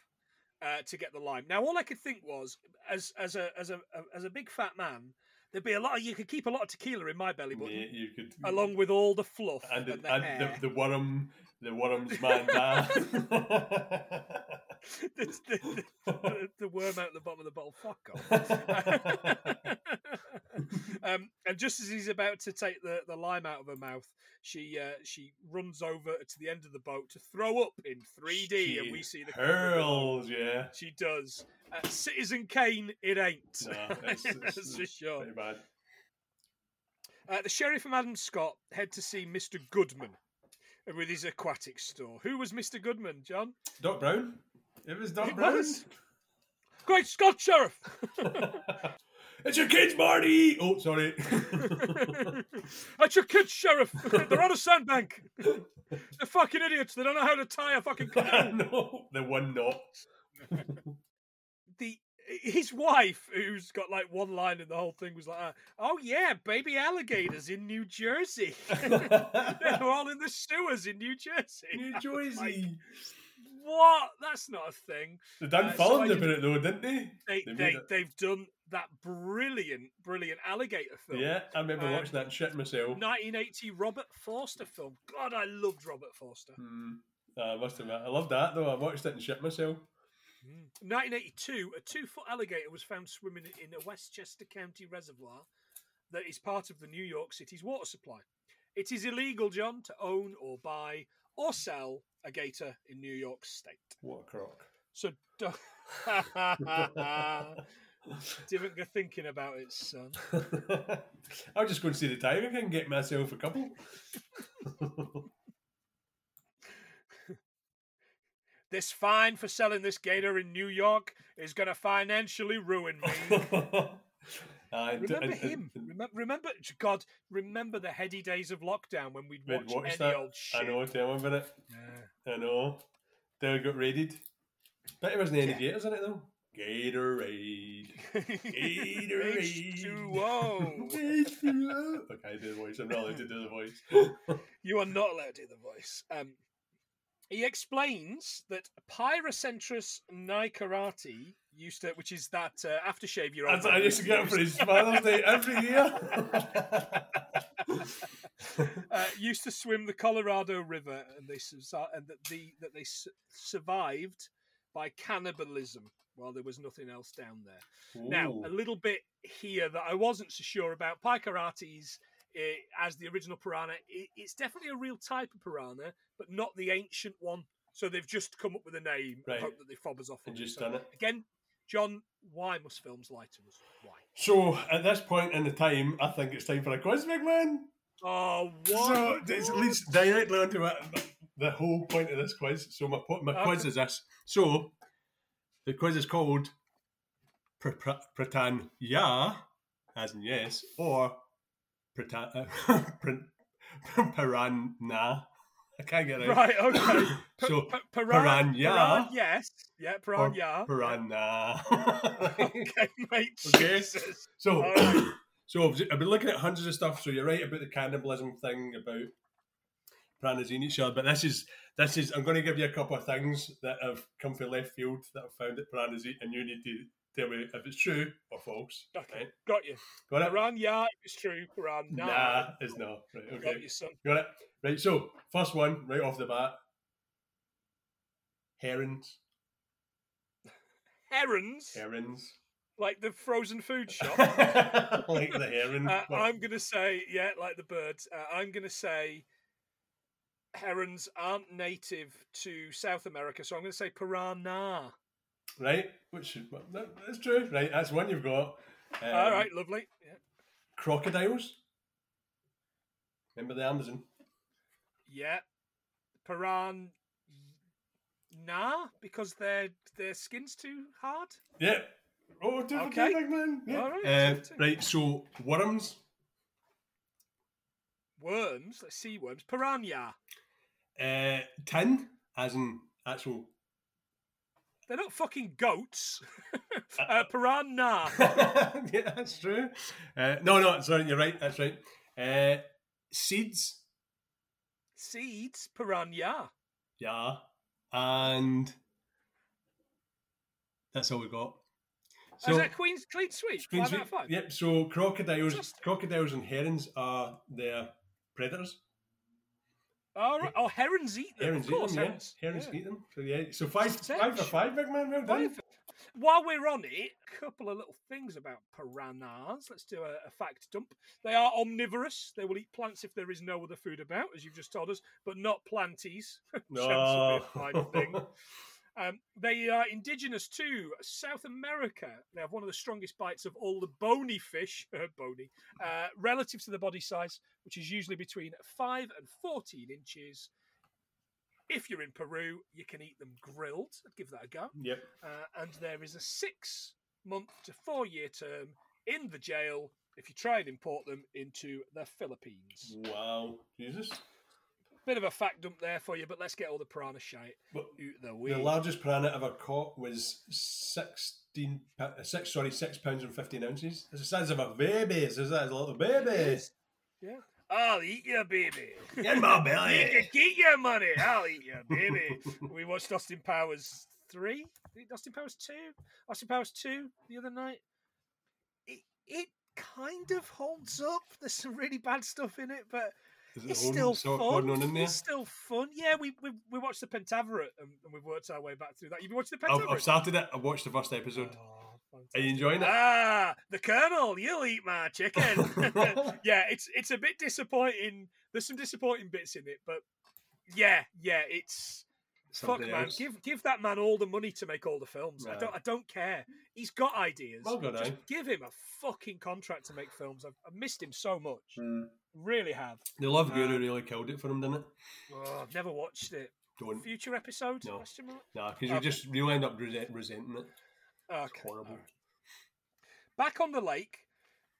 uh, to get the lime. Now, all I could think was, as as a as a as a big fat man, there'd be a lot. Of, you could keep a lot of tequila in my belly button, you could. along with all the fluff and, and, the, and the, the worm, the worm's man down. <laughs> <laughs> <laughs> the, the, the, <laughs> the worm out the bottom of the bottle. Fuck off. <laughs> um, and just as he's about to take the, the lime out of her mouth, she uh, she runs over to the end of the boat to throw up in 3D, and we see the hurls. Yeah, She does. Uh, Citizen Kane, it ain't. no, it's, it's, That's for sure. pretty bad. Uh, the sheriff and Adam Scott head to see Mr. Goodman with his aquatic store. Who was Mr. Goodman, John? Doc Brown. It was It Brown. was. Great Scott, Sheriff! It's your kids, Marty. Oh, sorry. <laughs> That's your kids, Sheriff! <laughs> They're on a sandbank! They're fucking idiots. They don't know how to tie a fucking <laughs> canoe. no, the one knot. the his wife, who's got like one line in the whole thing, was like, uh, "Oh yeah, baby alligators in New Jersey. They're all in the sewers in New Jersey." New Jersey. What? That's not a thing. They done Uh, so filmed I about it though, didn't they? They, they, they they've done that brilliant, brilliant alligator film. Yeah, I remember Um, watching that shit myself. 1980 Robert Forster film. God, I loved Robert Forster. Hmm. I must admit, I loved that though. I watched it and shit myself. 1982, a two foot alligator was found swimming in a Westchester County reservoir that is part of the New York City's water supply. It is illegal, John, to own or buy or sell a gator in New York State. What a crock. So <laughs> don't, <laughs> didn't go thinking about it, son. <laughs> I'll just go and see the King and get myself a couple. This fine for selling this gator in New York is going to financially ruin me. D- Remember and- him? and- Remember, remember, God, remember the heady days of lockdown when we'd We'd watch watch any that. old shit. I know, tell me about it. Yeah. I know. Then we got raided. Bet there wasn't any gators in it though. Gatorade. Gatorade. H2O. H2O. okay, do the voice. I'm not allowed to do the voice. <laughs> You are not allowed to do the voice. Um, he explains that Pygocentrus nicarati used to, which is that uh, aftershave you're on. I used to get for his Father's Day every year. <laughs> uh, used to swim the Colorado River, and they and that the that they su- survived by cannibalism while there was nothing else down there. Now, a little bit here that I wasn't so sure about. Pycarates, uh, as the original piranha, i it's definitely a real type of piranha, but not the ancient one. So they've just come up with a name Right. hope that they fob us off. And just So done it. Again, John, why must films lie to us? Why? So at this point in the time, I think it's time for a quiz, big man. Oh, what? So this leads directly onto it, the whole point of this quiz. So my my Okay. quiz is this. So the quiz is called Pr- Pr- Pratan Ya, as in yes, or Pratan Paran Na. I can't get it. Right, okay. <coughs> P- So p- Piran, Piranha. Piran, yes. Yeah, or Piran, yeah. Paran Na. <laughs> Okay, mate. <laughs> Okay. Jesus. So, right. <coughs> so I've been looking at hundreds of stuff. So you're right about the cannibalism thing about piranhas eating each other, but this is this is. I'm going to give you a couple of things that have come from left field that I've found that piranhas eat, and you need to tell me if it's true or false. Okay, Right? got you. Got it? Piran, yeah, it's true. Piran, nah. Nah, it's not. Right, Got okay. you, son. Got it. Right. So first one, right off the bat, herons. Herons, Herons. like the frozen food shop. <laughs> like the heron. Uh, I'm gonna say, yeah, like the birds. Uh, I'm gonna say herons aren't native to South America, so I'm gonna say piranha. right? Which is, well, that- that's true. Right, that's one you've got. Um, All right, lovely. Yeah. Crocodiles. Remember the Amazon? Yeah. Piran nah, because their their skin's too hard. Yeah. Oh, two for Okay. two, big man. Yeah. All right, Uh, two for two. right. So worms. Worms, like sea worms. Piranha. Uh, tin, as in actual. They're not fucking goats. <laughs> uh, piranha. <laughs> yeah, that's true. Uh, no, no, sorry, you're right. That's right. Uh, seeds. Seeds. Piranha. Yeah. And that's all we got. So, Is that Queen's clean sweep? Clean five sweep. out of five. Yep. So crocodiles, Fantastic. crocodiles and herons are their predators. All right. Oh, herons eat them. Herons of course, eat them. herons. Yeah. Herons Yeah. eat them. So yeah. So five, five for five, big man. Well done. Five. While we're on it, a couple of little things about piranhas. Let's do a, a fact dump. They are omnivorous. They will eat plants if there is no other food about, as you've just told us, but not planties. No. Chance will be a fine thing. <laughs> Um, they are indigenous to South America. They have one of the strongest bites of all the bony fish, <laughs> bony, uh, relative to the body size, which is usually between 5 and 14 inches. If you're in Peru, you can eat them grilled. I'd give that a go. Yep. Uh, and there is a six month to four year term in the jail if you try and import them into the Philippines. Wow. Jesus. Bit of a fact dump there for you, but let's get all the piranha shite But out the way. the largest piranha ever caught was sixteen. uh, Six. Sorry, six pounds and fifteen ounces. It's the size of a baby. It's the size of a little baby. Yeah. I'll eat you, baby. Get my You belly. can get your money. I'll eat you, baby. <laughs> we watched Austin Powers 3. I think Austin Powers 2. Austin Powers 2 the other night. It, it kind of holds up. There's some really bad stuff in it, but it it's still fun. It's still fun. Yeah, we we, we watched the Pentaverate and, and we've worked our way back through that. You've watched the I've, Pentaverate? I've started it. I've watched the first episode. Oh, Are you enjoying it? Ah, the Colonel, you'll eat my chicken. <laughs> <laughs> yeah, it's it's a bit disappointing. There's some disappointing bits in it, but yeah, yeah, it's Something fuck man. else. Give give that man all the money to make all the films. I don't I don't care. He's got ideas. Well done, Just eh? give him a fucking contract to make films. I've, I've missed him so much. Mm. Really have. The Love Guru really killed it for him, didn't it? Oh, I've never watched it. Don't. Future episode? No. Question mark? Nah, because you Okay. just you'll end up resent, resenting it. Okay. horrible. alright. Back on the lake,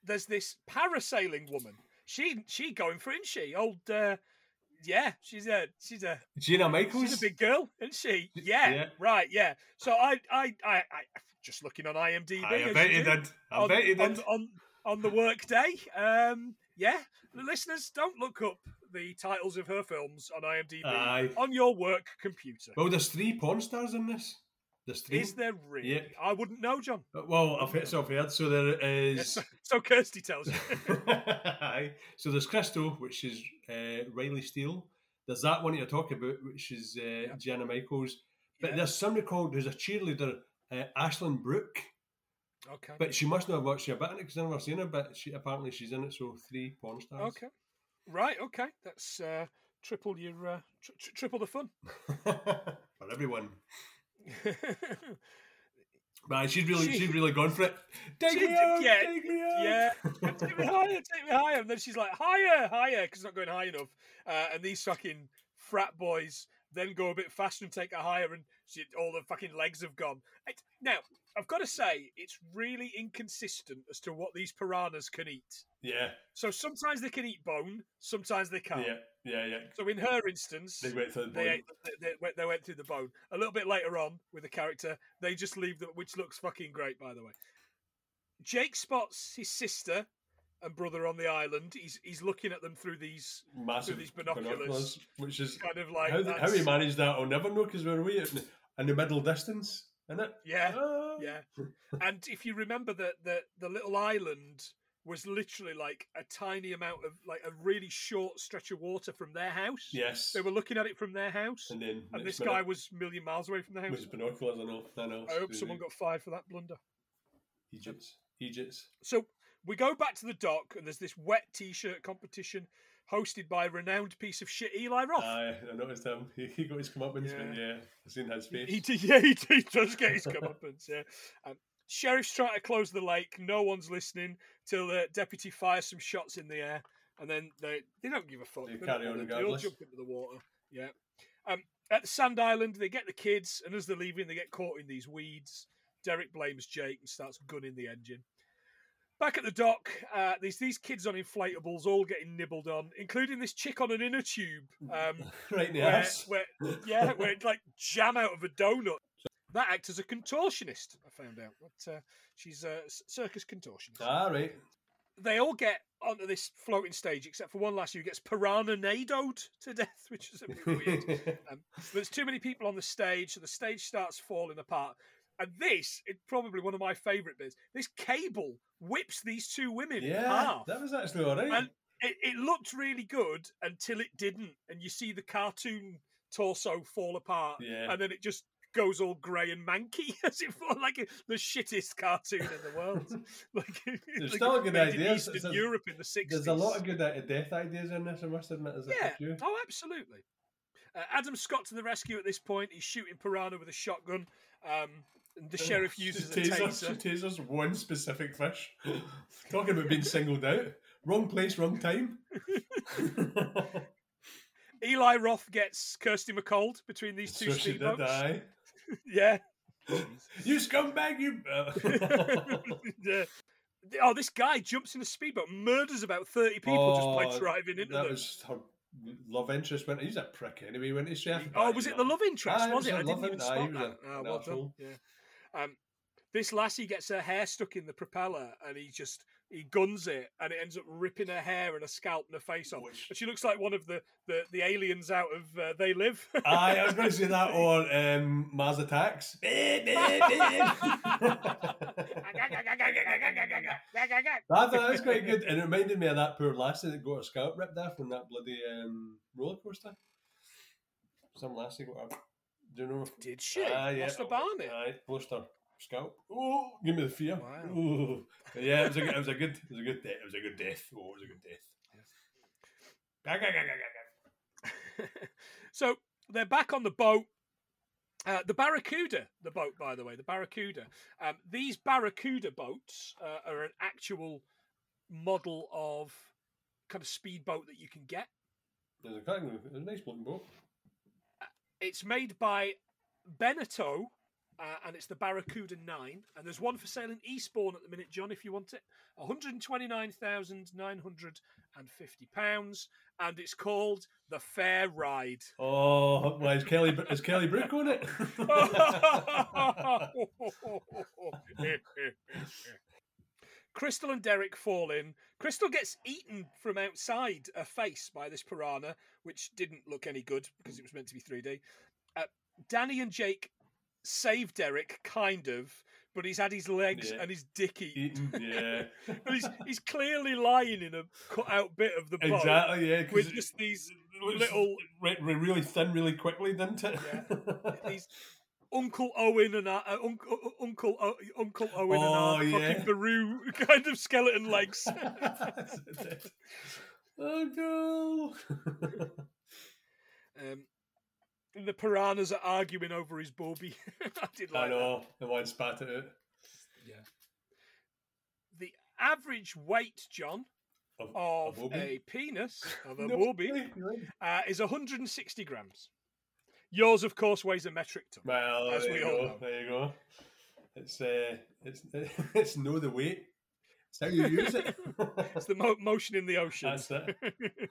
there's this parasailing woman. She she going for it, isn't she? Old uh yeah, she's a she's a Gianna Michaels. she's a big girl, isn't she? Yeah, yeah. right, yeah. So I I I, I just looking on IMDb. I bet you did. I on, bet you on, did. on on the work day. Um yeah. The listeners, don't look up the titles of her films on IMDb Aye. on your work computer. Well, there's three porn stars in this. There's three. Is there really? Yep. I wouldn't know, John. Uh, Well, I've heard, so I've heard. So there Yes, <laughs> so, Kirsty tells you. <laughs> <laughs> Aye. so there's Crystal, which is uh, Riley Steele. There's that one you're talking about, which is uh, Gianna Michaels. But Yeah. there's somebody called who's a cheerleader, uh, Ashlyn Brooke. Okay. But she must not have watched a bit in it because I've never seen her. But she apparently she's in it. So three porn stars. Okay. Right. Okay. That's uh, triple your uh, tr- tr- triple the fun. For everyone. <laughs> Man, she's really, She- she's really gone for it. Take She- me out, yeah, take me out. Yeah, take me <laughs> higher, take me higher. And then she's like, higher, higher, because it's not going high enough. Uh, and these fucking frat boys then go a bit faster and take her higher, and she, all the fucking legs have gone. It, now, I've got to say, it's really inconsistent as to what these piranhas can eat. yeah, So sometimes they can eat bone, sometimes they can't. yeah, yeah, yeah. So in her instance, They went for the they, bone. ate, they, they, went- they went through the bone. A little bit later on with the character, they just leave the, which looks fucking great, by the way. Jake spots his sister and brother on the island. He's he's looking at them through these massive these binoculars. which is kind of like how, how he managed that. I'll never know because we're way in the, middle distance, isn't it? Yeah, Ah. yeah. And if you remember that the the little island was literally like a tiny amount of like a really short stretch of water from their house. Yes. They were looking at it from their house. and then And this guy was a million miles away from the house. with binoculars. I know. I know. I hope someone got fired for that blunder. Egypt. Egypt. So we go back to the dock, and there's this wet T-shirt competition hosted by a renowned piece of shit Eli Roth. Aye, I noticed him. <laughs> He, he got his comeuppance. Yeah. Yeah. yeah, I seen his face. he, did- yeah, <laughs> he, he does get his comeuppance. Yeah. Um, sheriff's trying to close the lake. No one's listening till the deputy fires some shots in the air, and then they they don't give a fuck. They They're carry on. They all jump into the water. Yeah. Um, at the sand island, they get the kids, and as they're leaving, they get caught in these weeds. Derek blames Jake and starts gunning the engine. Back at the dock, uh, there's these kids on inflatables all getting nibbled on, including this chick on an inner tube. Um, <laughs> right in the where, ass. where, <laughs> yeah, where it like jam out of a donut. That acts as a contortionist. I found out that uh, she's a circus contortionist. Ah, right. They all get onto this floating stage, except for one lassie who gets piranha nadoed to death, <laughs> which is a bit weird. Um, there's too many people on the stage, so the stage starts falling apart. And this is probably one of my favourite bits. This cable whips these two women in half. that was actually all right. And it, it looked really good until it didn't, and you see the cartoon torso fall apart, Yeah. and then it just goes all grey and manky <laughs> as it falls like the shittest cartoon in the world. <laughs> like, <laughs> There's like still a good made in. Eastern Europe in the sixties. There's a lot of good uh, death ideas in this, I must admit. There's yeah. a few. Oh, absolutely. Uh, Adam Scott to the rescue at this point. He's shooting piranha with a shotgun. Um, and the sheriff uses a taser. tasers one specific fish. Talking about being singled out. Wrong place, wrong time. <laughs> Eli Roth gets Kirsty MacColl between these two so did, speedboats. <laughs> Yeah. <laughs> You scumbag, you. yeah. Oh, this guy jumps in a speedboat, murders about thirty people just by Oh, driving into that them. was her love interest. Went, he's a prick anyway, when he's chef. Oh, was it the love interest? It was it? I didn't even spot that. Ah, well. Yeah. Um, this lassie gets her hair stuck in the propeller, and he just he guns it, and it ends up ripping her hair and her scalp and her face off. Which- And she looks like one of the the, the aliens out of uh, They Live. <laughs> Aye, I was going to say that or um, Mars Attacks. <laughs> That was quite good, and it reminded me of that poor lassie that got her scalp ripped off on that bloody um, roller coaster. Some lassie got her. Do you know? Did she? Ah, yeah. Lost her barnet? Aye, lost her scalp. Oh, give me the fear. Wow. Ooh. Yeah, it was a good, it was a good, it was a good death. It was a good death. Oh, it was a good death. <laughs> So they're back on the boat. Uh, the Barracuda, the boat, by the way, the Barracuda. Um, these Barracuda boats uh, are an actual model of kind of speedboat that you can get. There's a, kind of- a nice looking boat. It's made by Beneteau, uh, and it's the Barracuda 9. And there's one for sale in Eastbourne at the minute, John, if you want it. £129,950. And it's called The Fair Ride. <laughs> Oh, well, is Kelly is Kelly Brook on it? <laughs> <laughs> Crystal and Derek fall in. Crystal gets eaten from outside a face by this piranha, which didn't look any good because it was meant to be 3D. Uh, Danny and Jake save Derek, kind of, but he's had his legs Yeah. and his dick eaten. Yeah. <laughs> he's, he's clearly lying in a cut out bit of the boat Exactly, yeah. with it- just these little re- re- really thin, really quickly, didn't it? <laughs> these Uncle Owen and uh, Uncle Uncle o- Uncle Owen Oh, and our yeah. fucking Beru <laughs> kind of skeleton legs. <laughs> <laughs> oh no! um, the piranhas are arguing over his booby. I did like I that. know. The one spat it out. The average weight, John, Of, of booby? a penis of a No, right. uh, is 160 grams. Yours, of course, weighs a metric ton. Well, As there we you all go. know. There you go. It's uh, it's <laughs> it's know the weight. It's how you use it. <laughs> It's the mo- motion in the ocean. That's it. <laughs>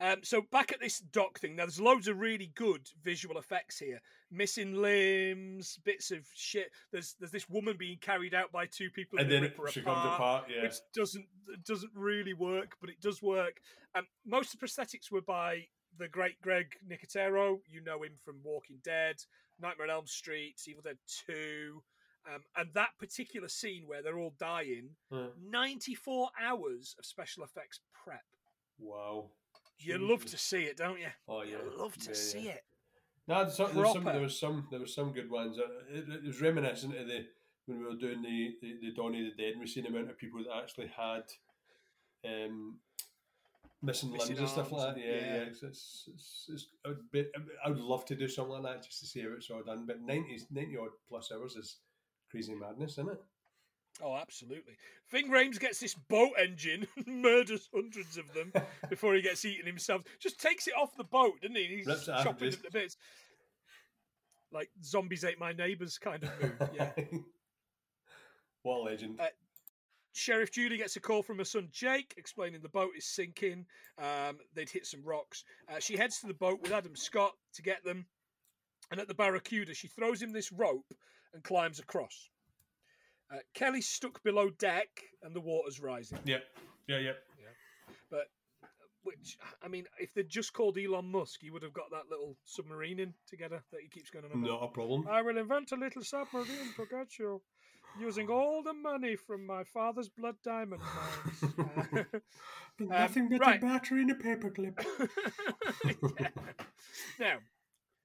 Um, so back at this dock thing, now there's loads of really good visual effects here. Missing limbs, bits of shit. There's there's this woman being carried out by two people And then she apart, comes apart. Yeah. which doesn't it doesn't really work, but it does work. Um, most of the prosthetics were by the great Greg Nicotero. You know him from Walking Dead, Nightmare on Elm Street, Evil Dead Two. Um, and that particular scene where they're all dying, Huh. 94 hours of special effects prep. Wow. You love to see it, don't you? Oh yeah. You love to Yeah, see yeah. it. No, there's some, there's some, there was some there was some good ones. Uh, It, it was reminiscent of the when we were doing the the, the Dawn of the Dead. and We seen the amount of people that actually had um, missing, Missing limbs and stuff like that. Yeah, yeah. yeah. It's, it's, it's, it's a bit, I would love to do something like that just to see how it's all done. But 90, 90 odd plus hours is crazy madness, isn't it? Oh, absolutely. Ving Rhames gets this boat engine, <laughs> murders hundreds of them <laughs> before he gets eaten himself. Just takes it off the boat, doesn't he? He's Rips chopping it to bits. Like zombies ate my neighbours kind of move. Yeah. <laughs> what legend. Uh, Sheriff Julie gets a call from her son Jake explaining the boat is sinking. Um, they'd hit some rocks. Uh, she heads to the boat with Adam Scott to get them. And at the Barracuda, she throws him this rope and climbs across. Uh, Kelly's stuck below deck and the water's rising. yep. Yeah, yep. Yeah. But, which, I mean, if they'd just called Elon Musk, he would have got that little submarine in together that he keeps going on about. Not a problem. I will invent a little submarine to get you, using all the money from my father's blood diamond mines. <laughs> Uh, Nothing but right. a battery and a paperclip. <laughs> Yeah. Now,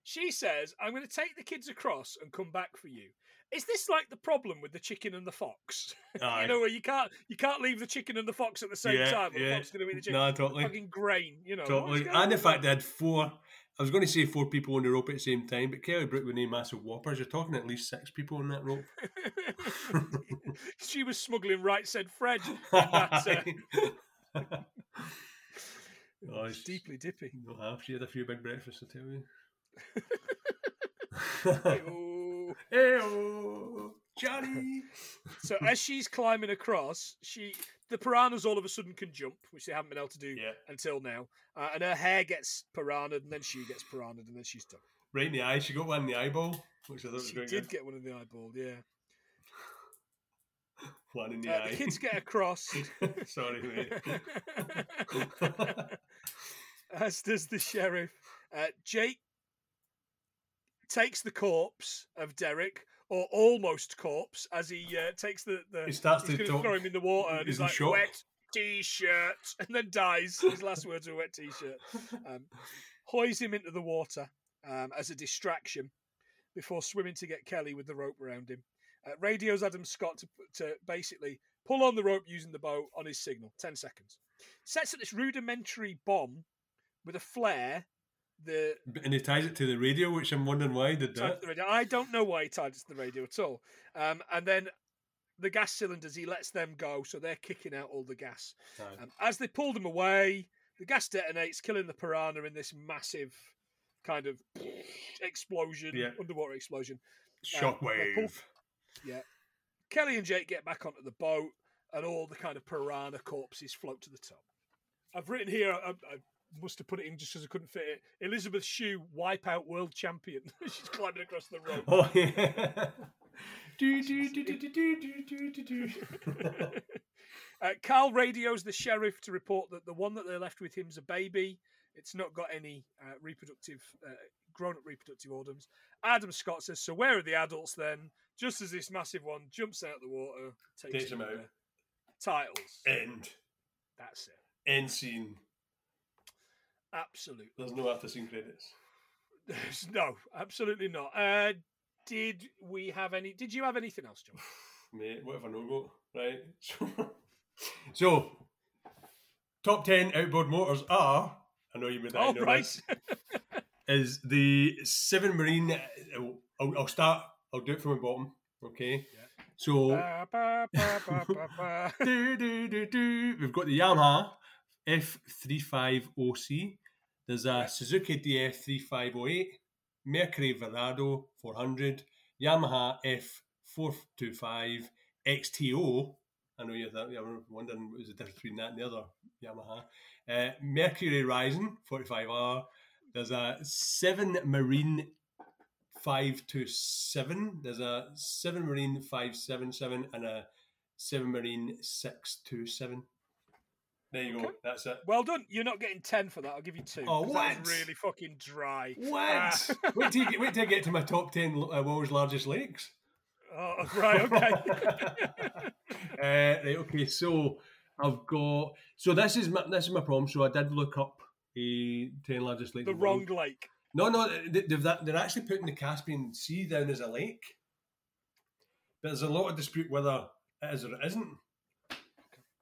she says, "I'm going to take the kids across and come back for you." Is this like the problem with the chicken and the fox? <laughs> Aye. you know, where you can't you can't leave the chicken and the fox at the same Yeah, time. Yeah. The fox is going to eat the chicken. No, totally. Fucking grain, you know. Totally. what's going And the fact they had four, I was going to say four people on the rope at the same time, but Kelly Brook with name massive whoppers. You're talking at least six people on that rope. <laughs> she was smuggling right said Fred. uh, oh, it's deeply dippy. Not half. She had a few big breakfasts, I tell you. <laughs> <laughs> Ooh. Hey, Johnny. <laughs> So as she's climbing across, she the piranhas all of a sudden can jump, which they haven't been able to do Yeah. until now. Uh, and her hair gets piranha'd, and then she gets piranha'd, and then she's done. Right in the eye. She got one in the eyeball, which I thought was She very did good. get one in the eyeball, yeah. <laughs> One in the Uh, eye. the kids get across. <laughs> Sorry, mate. as does the sheriff. Uh, Jake takes the corpse of Derek, or almost corpse, as he uh, takes the. the He starts he's to talk. throw him in the water, and He's like, shock. wet t-shirt, <laughs> and then dies. His last words are wet t-shirt. <laughs> Um, hoys him into the water um, as a distraction before swimming to get Kelly with the rope around him. Uh, radios Adam Scott to, to basically pull on the rope using the boat on his signal. 10 seconds. Sets up this rudimentary bomb with a flare. The And he ties it to the radio, which I'm wondering why he did that. the radio. I don't know why he tied it to the radio at all. Um, and then the gas cylinders, he lets them go, so they're kicking out all the gas. Um, as they pull them away, the gas detonates, killing the piranha in this massive kind of explosion, Yeah. underwater explosion. pull- Shockwave. Yeah. Kelly and Jake get back onto the boat, and all the kind of piranha corpses float to the top. I've written here, I, I must have put it in just because I couldn't fit it. Elisabeth Shue, wipeout world champion. <laughs> She's climbing across the rope. Oh yeah. do, do, do, do, do, do, do, do, do. <laughs> uh, Carl radios the sheriff to report that the one that they're left with him's a baby. It's not got any uh, reproductive, uh, grown up reproductive organs. Adam Scott says, So where are the adults then? Just as this massive one jumps out of the water, takes, them out. Titles. End. That's it. End scene. Absolutely. There's no after scene credits. <laughs> There's no, absolutely not. Uh, did we have any? Did you have anything else, John? <sighs> Mate, what if I no go? Right. <laughs> so, top 10 outboard motors are. I know you would I Oh, right. <laughs> is the Seven Marine. I'll, I'll, start. I'll do it from the bottom. Okay. So ba, ba. do, do, do, we've got the Yamaha F350C. There's a Suzuki DF3508, Mercury Verado 400, Yamaha F425 XTO. I know you're, th- you're wondering what was the difference between that and the other Yamaha. Uh, Mercury Racing 45R. There's a 7 Marine 527. There's a 7 Marine 577 and a 7 Marine 627. There you go. That's it. Well done. You're not getting ten for that. I'll give you two. Oh, 'cause that what? really fucking dry. What? Ah. <laughs> wait, till get, wait till I get to my top 10 uh, world's largest lakes. Oh, <laughs> right. Okay. <laughs> uh, right, okay, so I've got. So this is my this is my problem. So I did look up a 10 largest lakes. the in the world. wrong lake. No, no, they, they've that, they're actually putting the Caspian Sea down as a lake. But there's a lot of dispute whether it is or it isn't.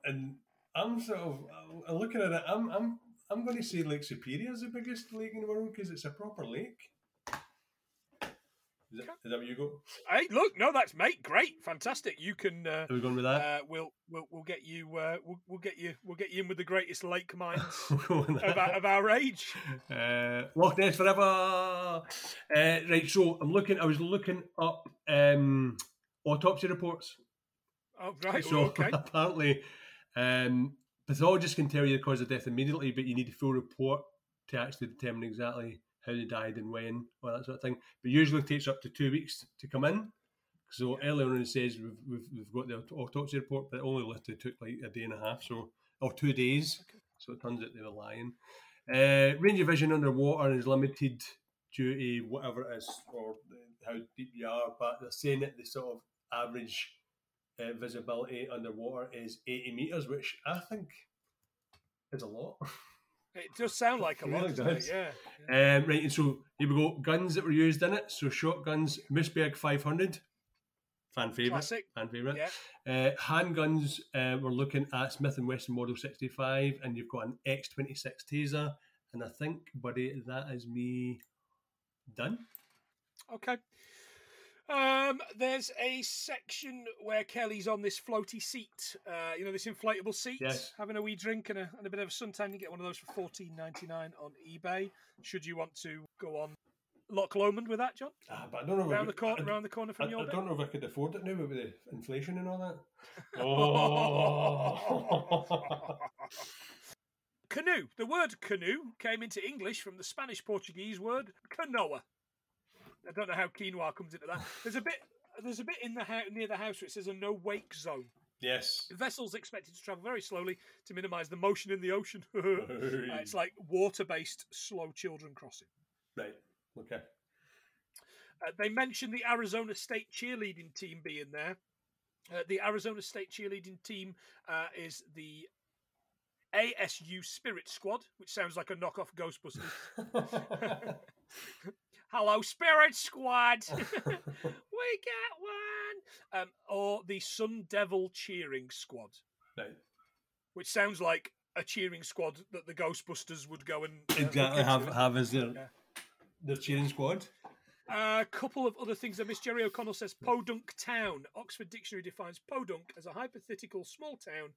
And I'm sort of I'm looking at it. I'm I'm I'm going to say Lake Superior is the biggest lake in the world because it's a proper lake. Is, that where you go? Hey, look, no, that's mate, great, fantastic. You can. Uh, Are we going with that? uh, we'll we'll we'll get you. Uh, we'll, we'll get you. We'll get you in with the greatest lake <laughs> minds We'll of, our, of our age. Uh, Loch Ness forever. Uh, right, so I'm looking. I was looking up um, autopsy reports. Oh, right. so okay. <laughs> apparently, um, pathologists can tell you the cause of death immediately, but you need a full report to actually determine exactly how they died and when, all that sort of thing. But usually it takes up to two weeks to come in. So earlier on it says we've, we've, we've got the autopsy report, but it only literally took like a day and a half, so or two days. So it turns out they were lying. Uh, range of vision underwater is limited due to whatever it is or how deep you are, but they're saying that the sort of average uh, visibility underwater is 80 meters, which I think is a lot. <laughs> It does sound like a <laughs> lot, really doesn't it? Yeah. Um, right, and so here we go. Guns that were used in it. So shotguns, Mossberg 500, fan favorite, Classic. fan favorite. Yeah. Uh, handguns, uh, we're looking at Smith and Wesson Model 65, and you've got an X26 Taser, and I think, buddy, that is me done. Okay. Um, there's a section where Kelly's on this floaty seat, uh, you know, this inflatable seat, Yes. having a wee drink and a, and a bit of a suntan. You get one of those for fourteen ninety nine on eBay. Should you want to go on Loch Lomond with that, John? Ah, but I don't know. if I the could- I, round the corner I, your I bit? don't know if I could afford it now with the inflation and all that. Oh. <laughs> canoe. The word canoe came into English from the Spanish Portuguese word canoa. I don't know how quinoa comes into that. There's a bit. There's a bit in the house near the house where it says a no wake zone. yes. The vessel's expected to travel very slowly to minimise the motion in the ocean. <laughs> Uh, it's like water-based slow children crossing. right. Okay. Uh, they mentioned the Arizona State cheerleading team being there. Uh, the Arizona State cheerleading team uh, is the ASU Spirit Squad, which sounds like a knockoff Ghostbusters. <laughs> <laughs> Hello, Spirit Squad. <laughs> <laughs> we get one. Um, or the Sun Devil Cheering Squad, right. which sounds like a cheering squad that the Ghostbusters would go and uh, Exactly. Have have as their Yeah. their cheering squad. A couple of other things that Miss Jerry O'Connell says Podunk Town. Oxford Dictionary defines Podunk as a hypothetical small town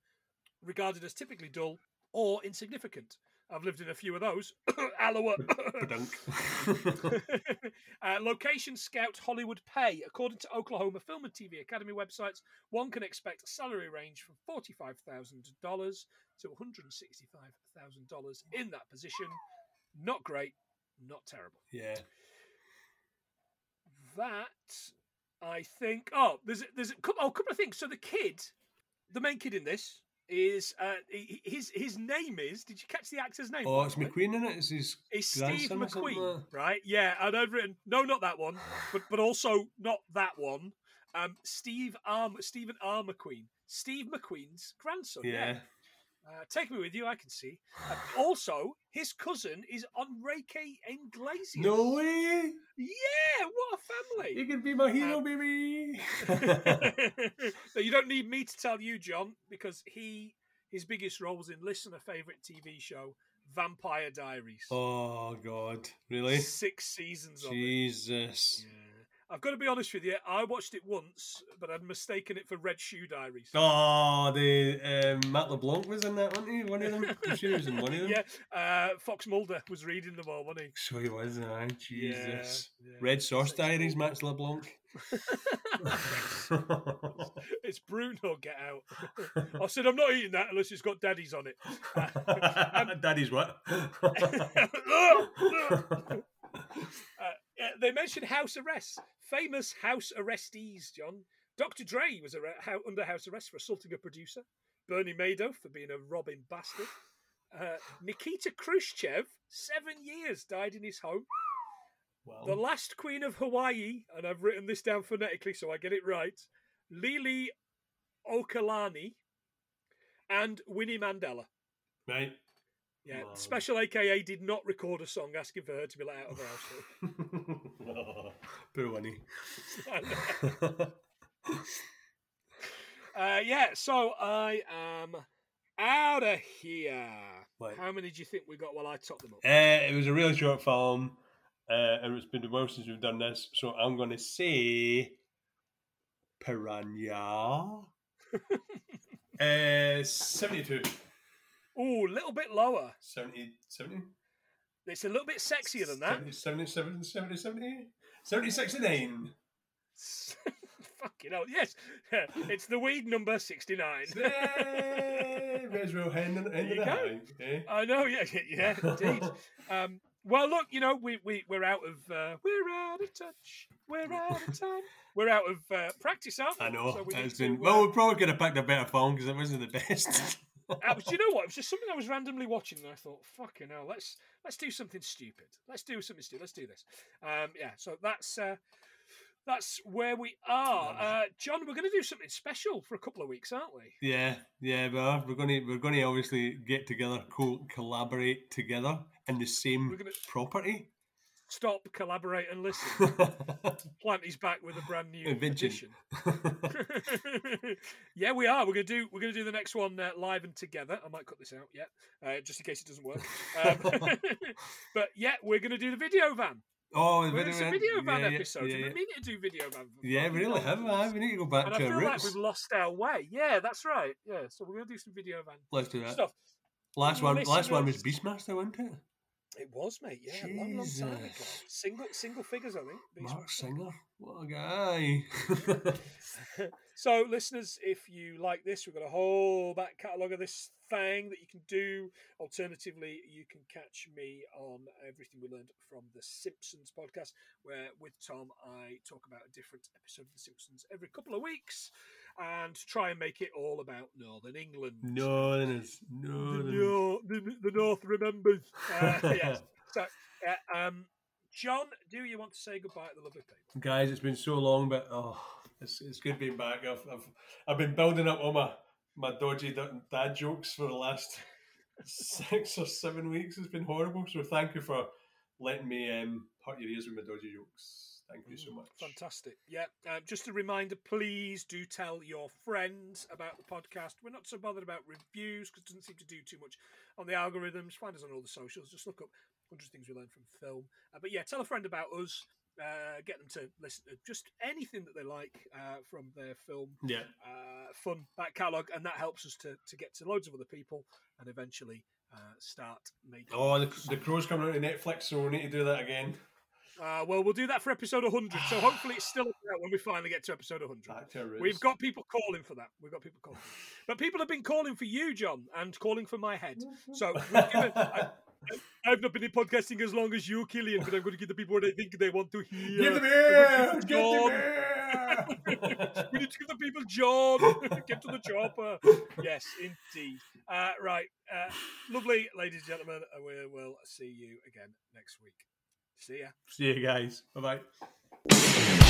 regarded as typically dull or insignificant. I've lived in a few of those. <coughs> Alloa. <laughs> Uh, location Scout Hollywood Pay. According to Oklahoma Film and TV Academy websites, one can expect a salary range from $45,000 to $165,000 in that position. Not great, not terrible yeah. that I think. Oh, there's a, there's a oh, a couple of things. So the kid, the main kid in this is uh, his his name is. Did you catch the actor's name? Oh, it's? McQueen in it. It's his It's Steve grandson or something McQueen, right? Yeah, and I've written no, not that one, but but also not that one. Um, Steve Arm Stephen R. McQueen, Steve McQueen's grandson. Yeah. Yeah. Uh, take me with you, I can see. Um, also, his cousin is Enrique Iglesias. No way. Yeah, what a family. You can be my hero, Um, baby. <laughs> you don't need me to tell you, John, because he his biggest role was in Listen, a favourite TV show, Vampire Diaries. Oh God, really? Six seasons of it. Jesus. Yeah. I've got to be honest with you. I watched it once, but I'd mistaken it for Red Shoe Diaries. Oh, the um, Matt LeBlanc was in that, wasn't he? One of them. I'm sure he was in one of <laughs> them. yeah, uh, Fox Mulder was reading them all, wasn't he? So he was, aye. Jesus. Yeah, yeah. Red Sauce Diaries, Matt LeBlanc. <laughs> it's Bruno. Get out! <laughs> I said I'm not eating that unless it's got daddies on it. Daddy's what? Uh, uh, they mentioned house arrests, famous house arrestees. John Dr. Dre was hou- under house arrest for assaulting a producer. Bernie Madoff for being a robbing bastard. Uh, Nikita Khrushchev, seven years, died in his home. The last queen of Hawaii, and I've written this down phonetically so I get it right, Lili Okalani, and Winnie Mandela. Right. Yeah, Wow. Special AKA did not record a song asking for her to be let out of her household. <laughs> <laughs> Poor Winnie. <laughs> uh, yeah, so I am out of here. Right. How many do you think we got while I top them up? Uh, it was a real short film, uh, and it's been a while since we've done this, so I'm going to say Piranha. uh, 72. Oh, a little bit lower. 70, 70? It's a little bit sexier than that. 70, 77, 70, 70, 70, 69. <laughs> Fucking hell, yes. <laughs> it's the weed number 69. Hey, May as well hand of the go. high, eh? I know, yeah, yeah, <laughs> indeed. um, well, look, you know, we we we're out of uh, we're out of touch. We're out of time. We're out of uh, practice, aren't we? I know. So we it's to, been, uh, well, we probably could have picked a better film because it wasn't the best. Uh, but you know what? It was just something I was randomly watching, and I thought, "Fucking hell, let's let's do something stupid. Let's do something stupid. Let's do this." Um, yeah. So that's uh, that's where we are, uh, John. We're going to do something special for a couple of weeks, aren't we? yeah, yeah, we are. We're going to we're going to obviously get together, co- collaborate together in the same gonna- property. Stop, collaborate, and listen. <laughs> Planty's back with a brand new Invention. edition. <laughs> yeah, we are. We're gonna do. We're gonna do the next one uh, live and together. I might cut this out, yeah, uh, just in case it doesn't work. Um, <laughs> but yeah, we're gonna do the video van. oh, the We're video, it's a video van yeah, episode. Yeah, yeah. we need to do video van. Yeah, we really have. uh, We need to go back And I to our feel like we've lost our way. Yeah, that's right. Yeah, so we're gonna do some video van Let's do that. stuff. Last one. Last one was Beastmaster, wasn't it? It was, mate. Yeah, a long, long time ago. Single, single figures, I think. Marc. Singer. What a guy. <laughs> <laughs> so, listeners, if you like this, we've got a whole back catalogue of this thing that you can do. Alternatively, you can catch me on everything we learned from the Simpsons podcast, where with Tom I talk about a different episode of the Simpsons every couple of weeks, and try and make it all about Northern England. no, then it's the, no. then- Nor- the, the North remembers. Uh, <laughs> yes. So, uh, um, John, do you want to say goodbye to the lovely people? Guys, it's been so long, but oh, it's, it's good being back. I've, I've I've been building up all my my dodgy dad jokes for the last <laughs> six or seven weeks. It's been horrible. So thank you for letting me um, hurt your ears with my dodgy jokes. Thank you so much. Fantastic. Yeah. Uh, just a reminder, please do tell your friends about the podcast. We're not so bothered about reviews because it doesn't seem to do too much on the algorithms. Find us on all the socials. Just look up 100 Things We Learned from Film. Uh, but yeah, tell a friend about us. Uh, get them to listen to just anything that they like uh, from their film Yeah. uh, fun back catalogue, and that helps us to, to get to loads of other people and eventually uh, start making. Oh, the, the crow's coming out to Netflix, so we need to do that again. Uh, well, we'll do that for episode 100. So hopefully it's still out when we finally get to episode 100. Back to our roots. We've got people calling for that. We've got people calling. For that. But people have been calling for you, John, and calling for my head. So we've given, I, I've not been in podcasting as long as you, Killian, but I'm going to give the people what they think they want to hear. Give them here! going them here! <laughs> we need to give the people John. <laughs> Get to the chopper. Yes, indeed. Uh, right. Uh, lovely, ladies and gentlemen. We will see you again next week. See ya. See you guys. Bye bye.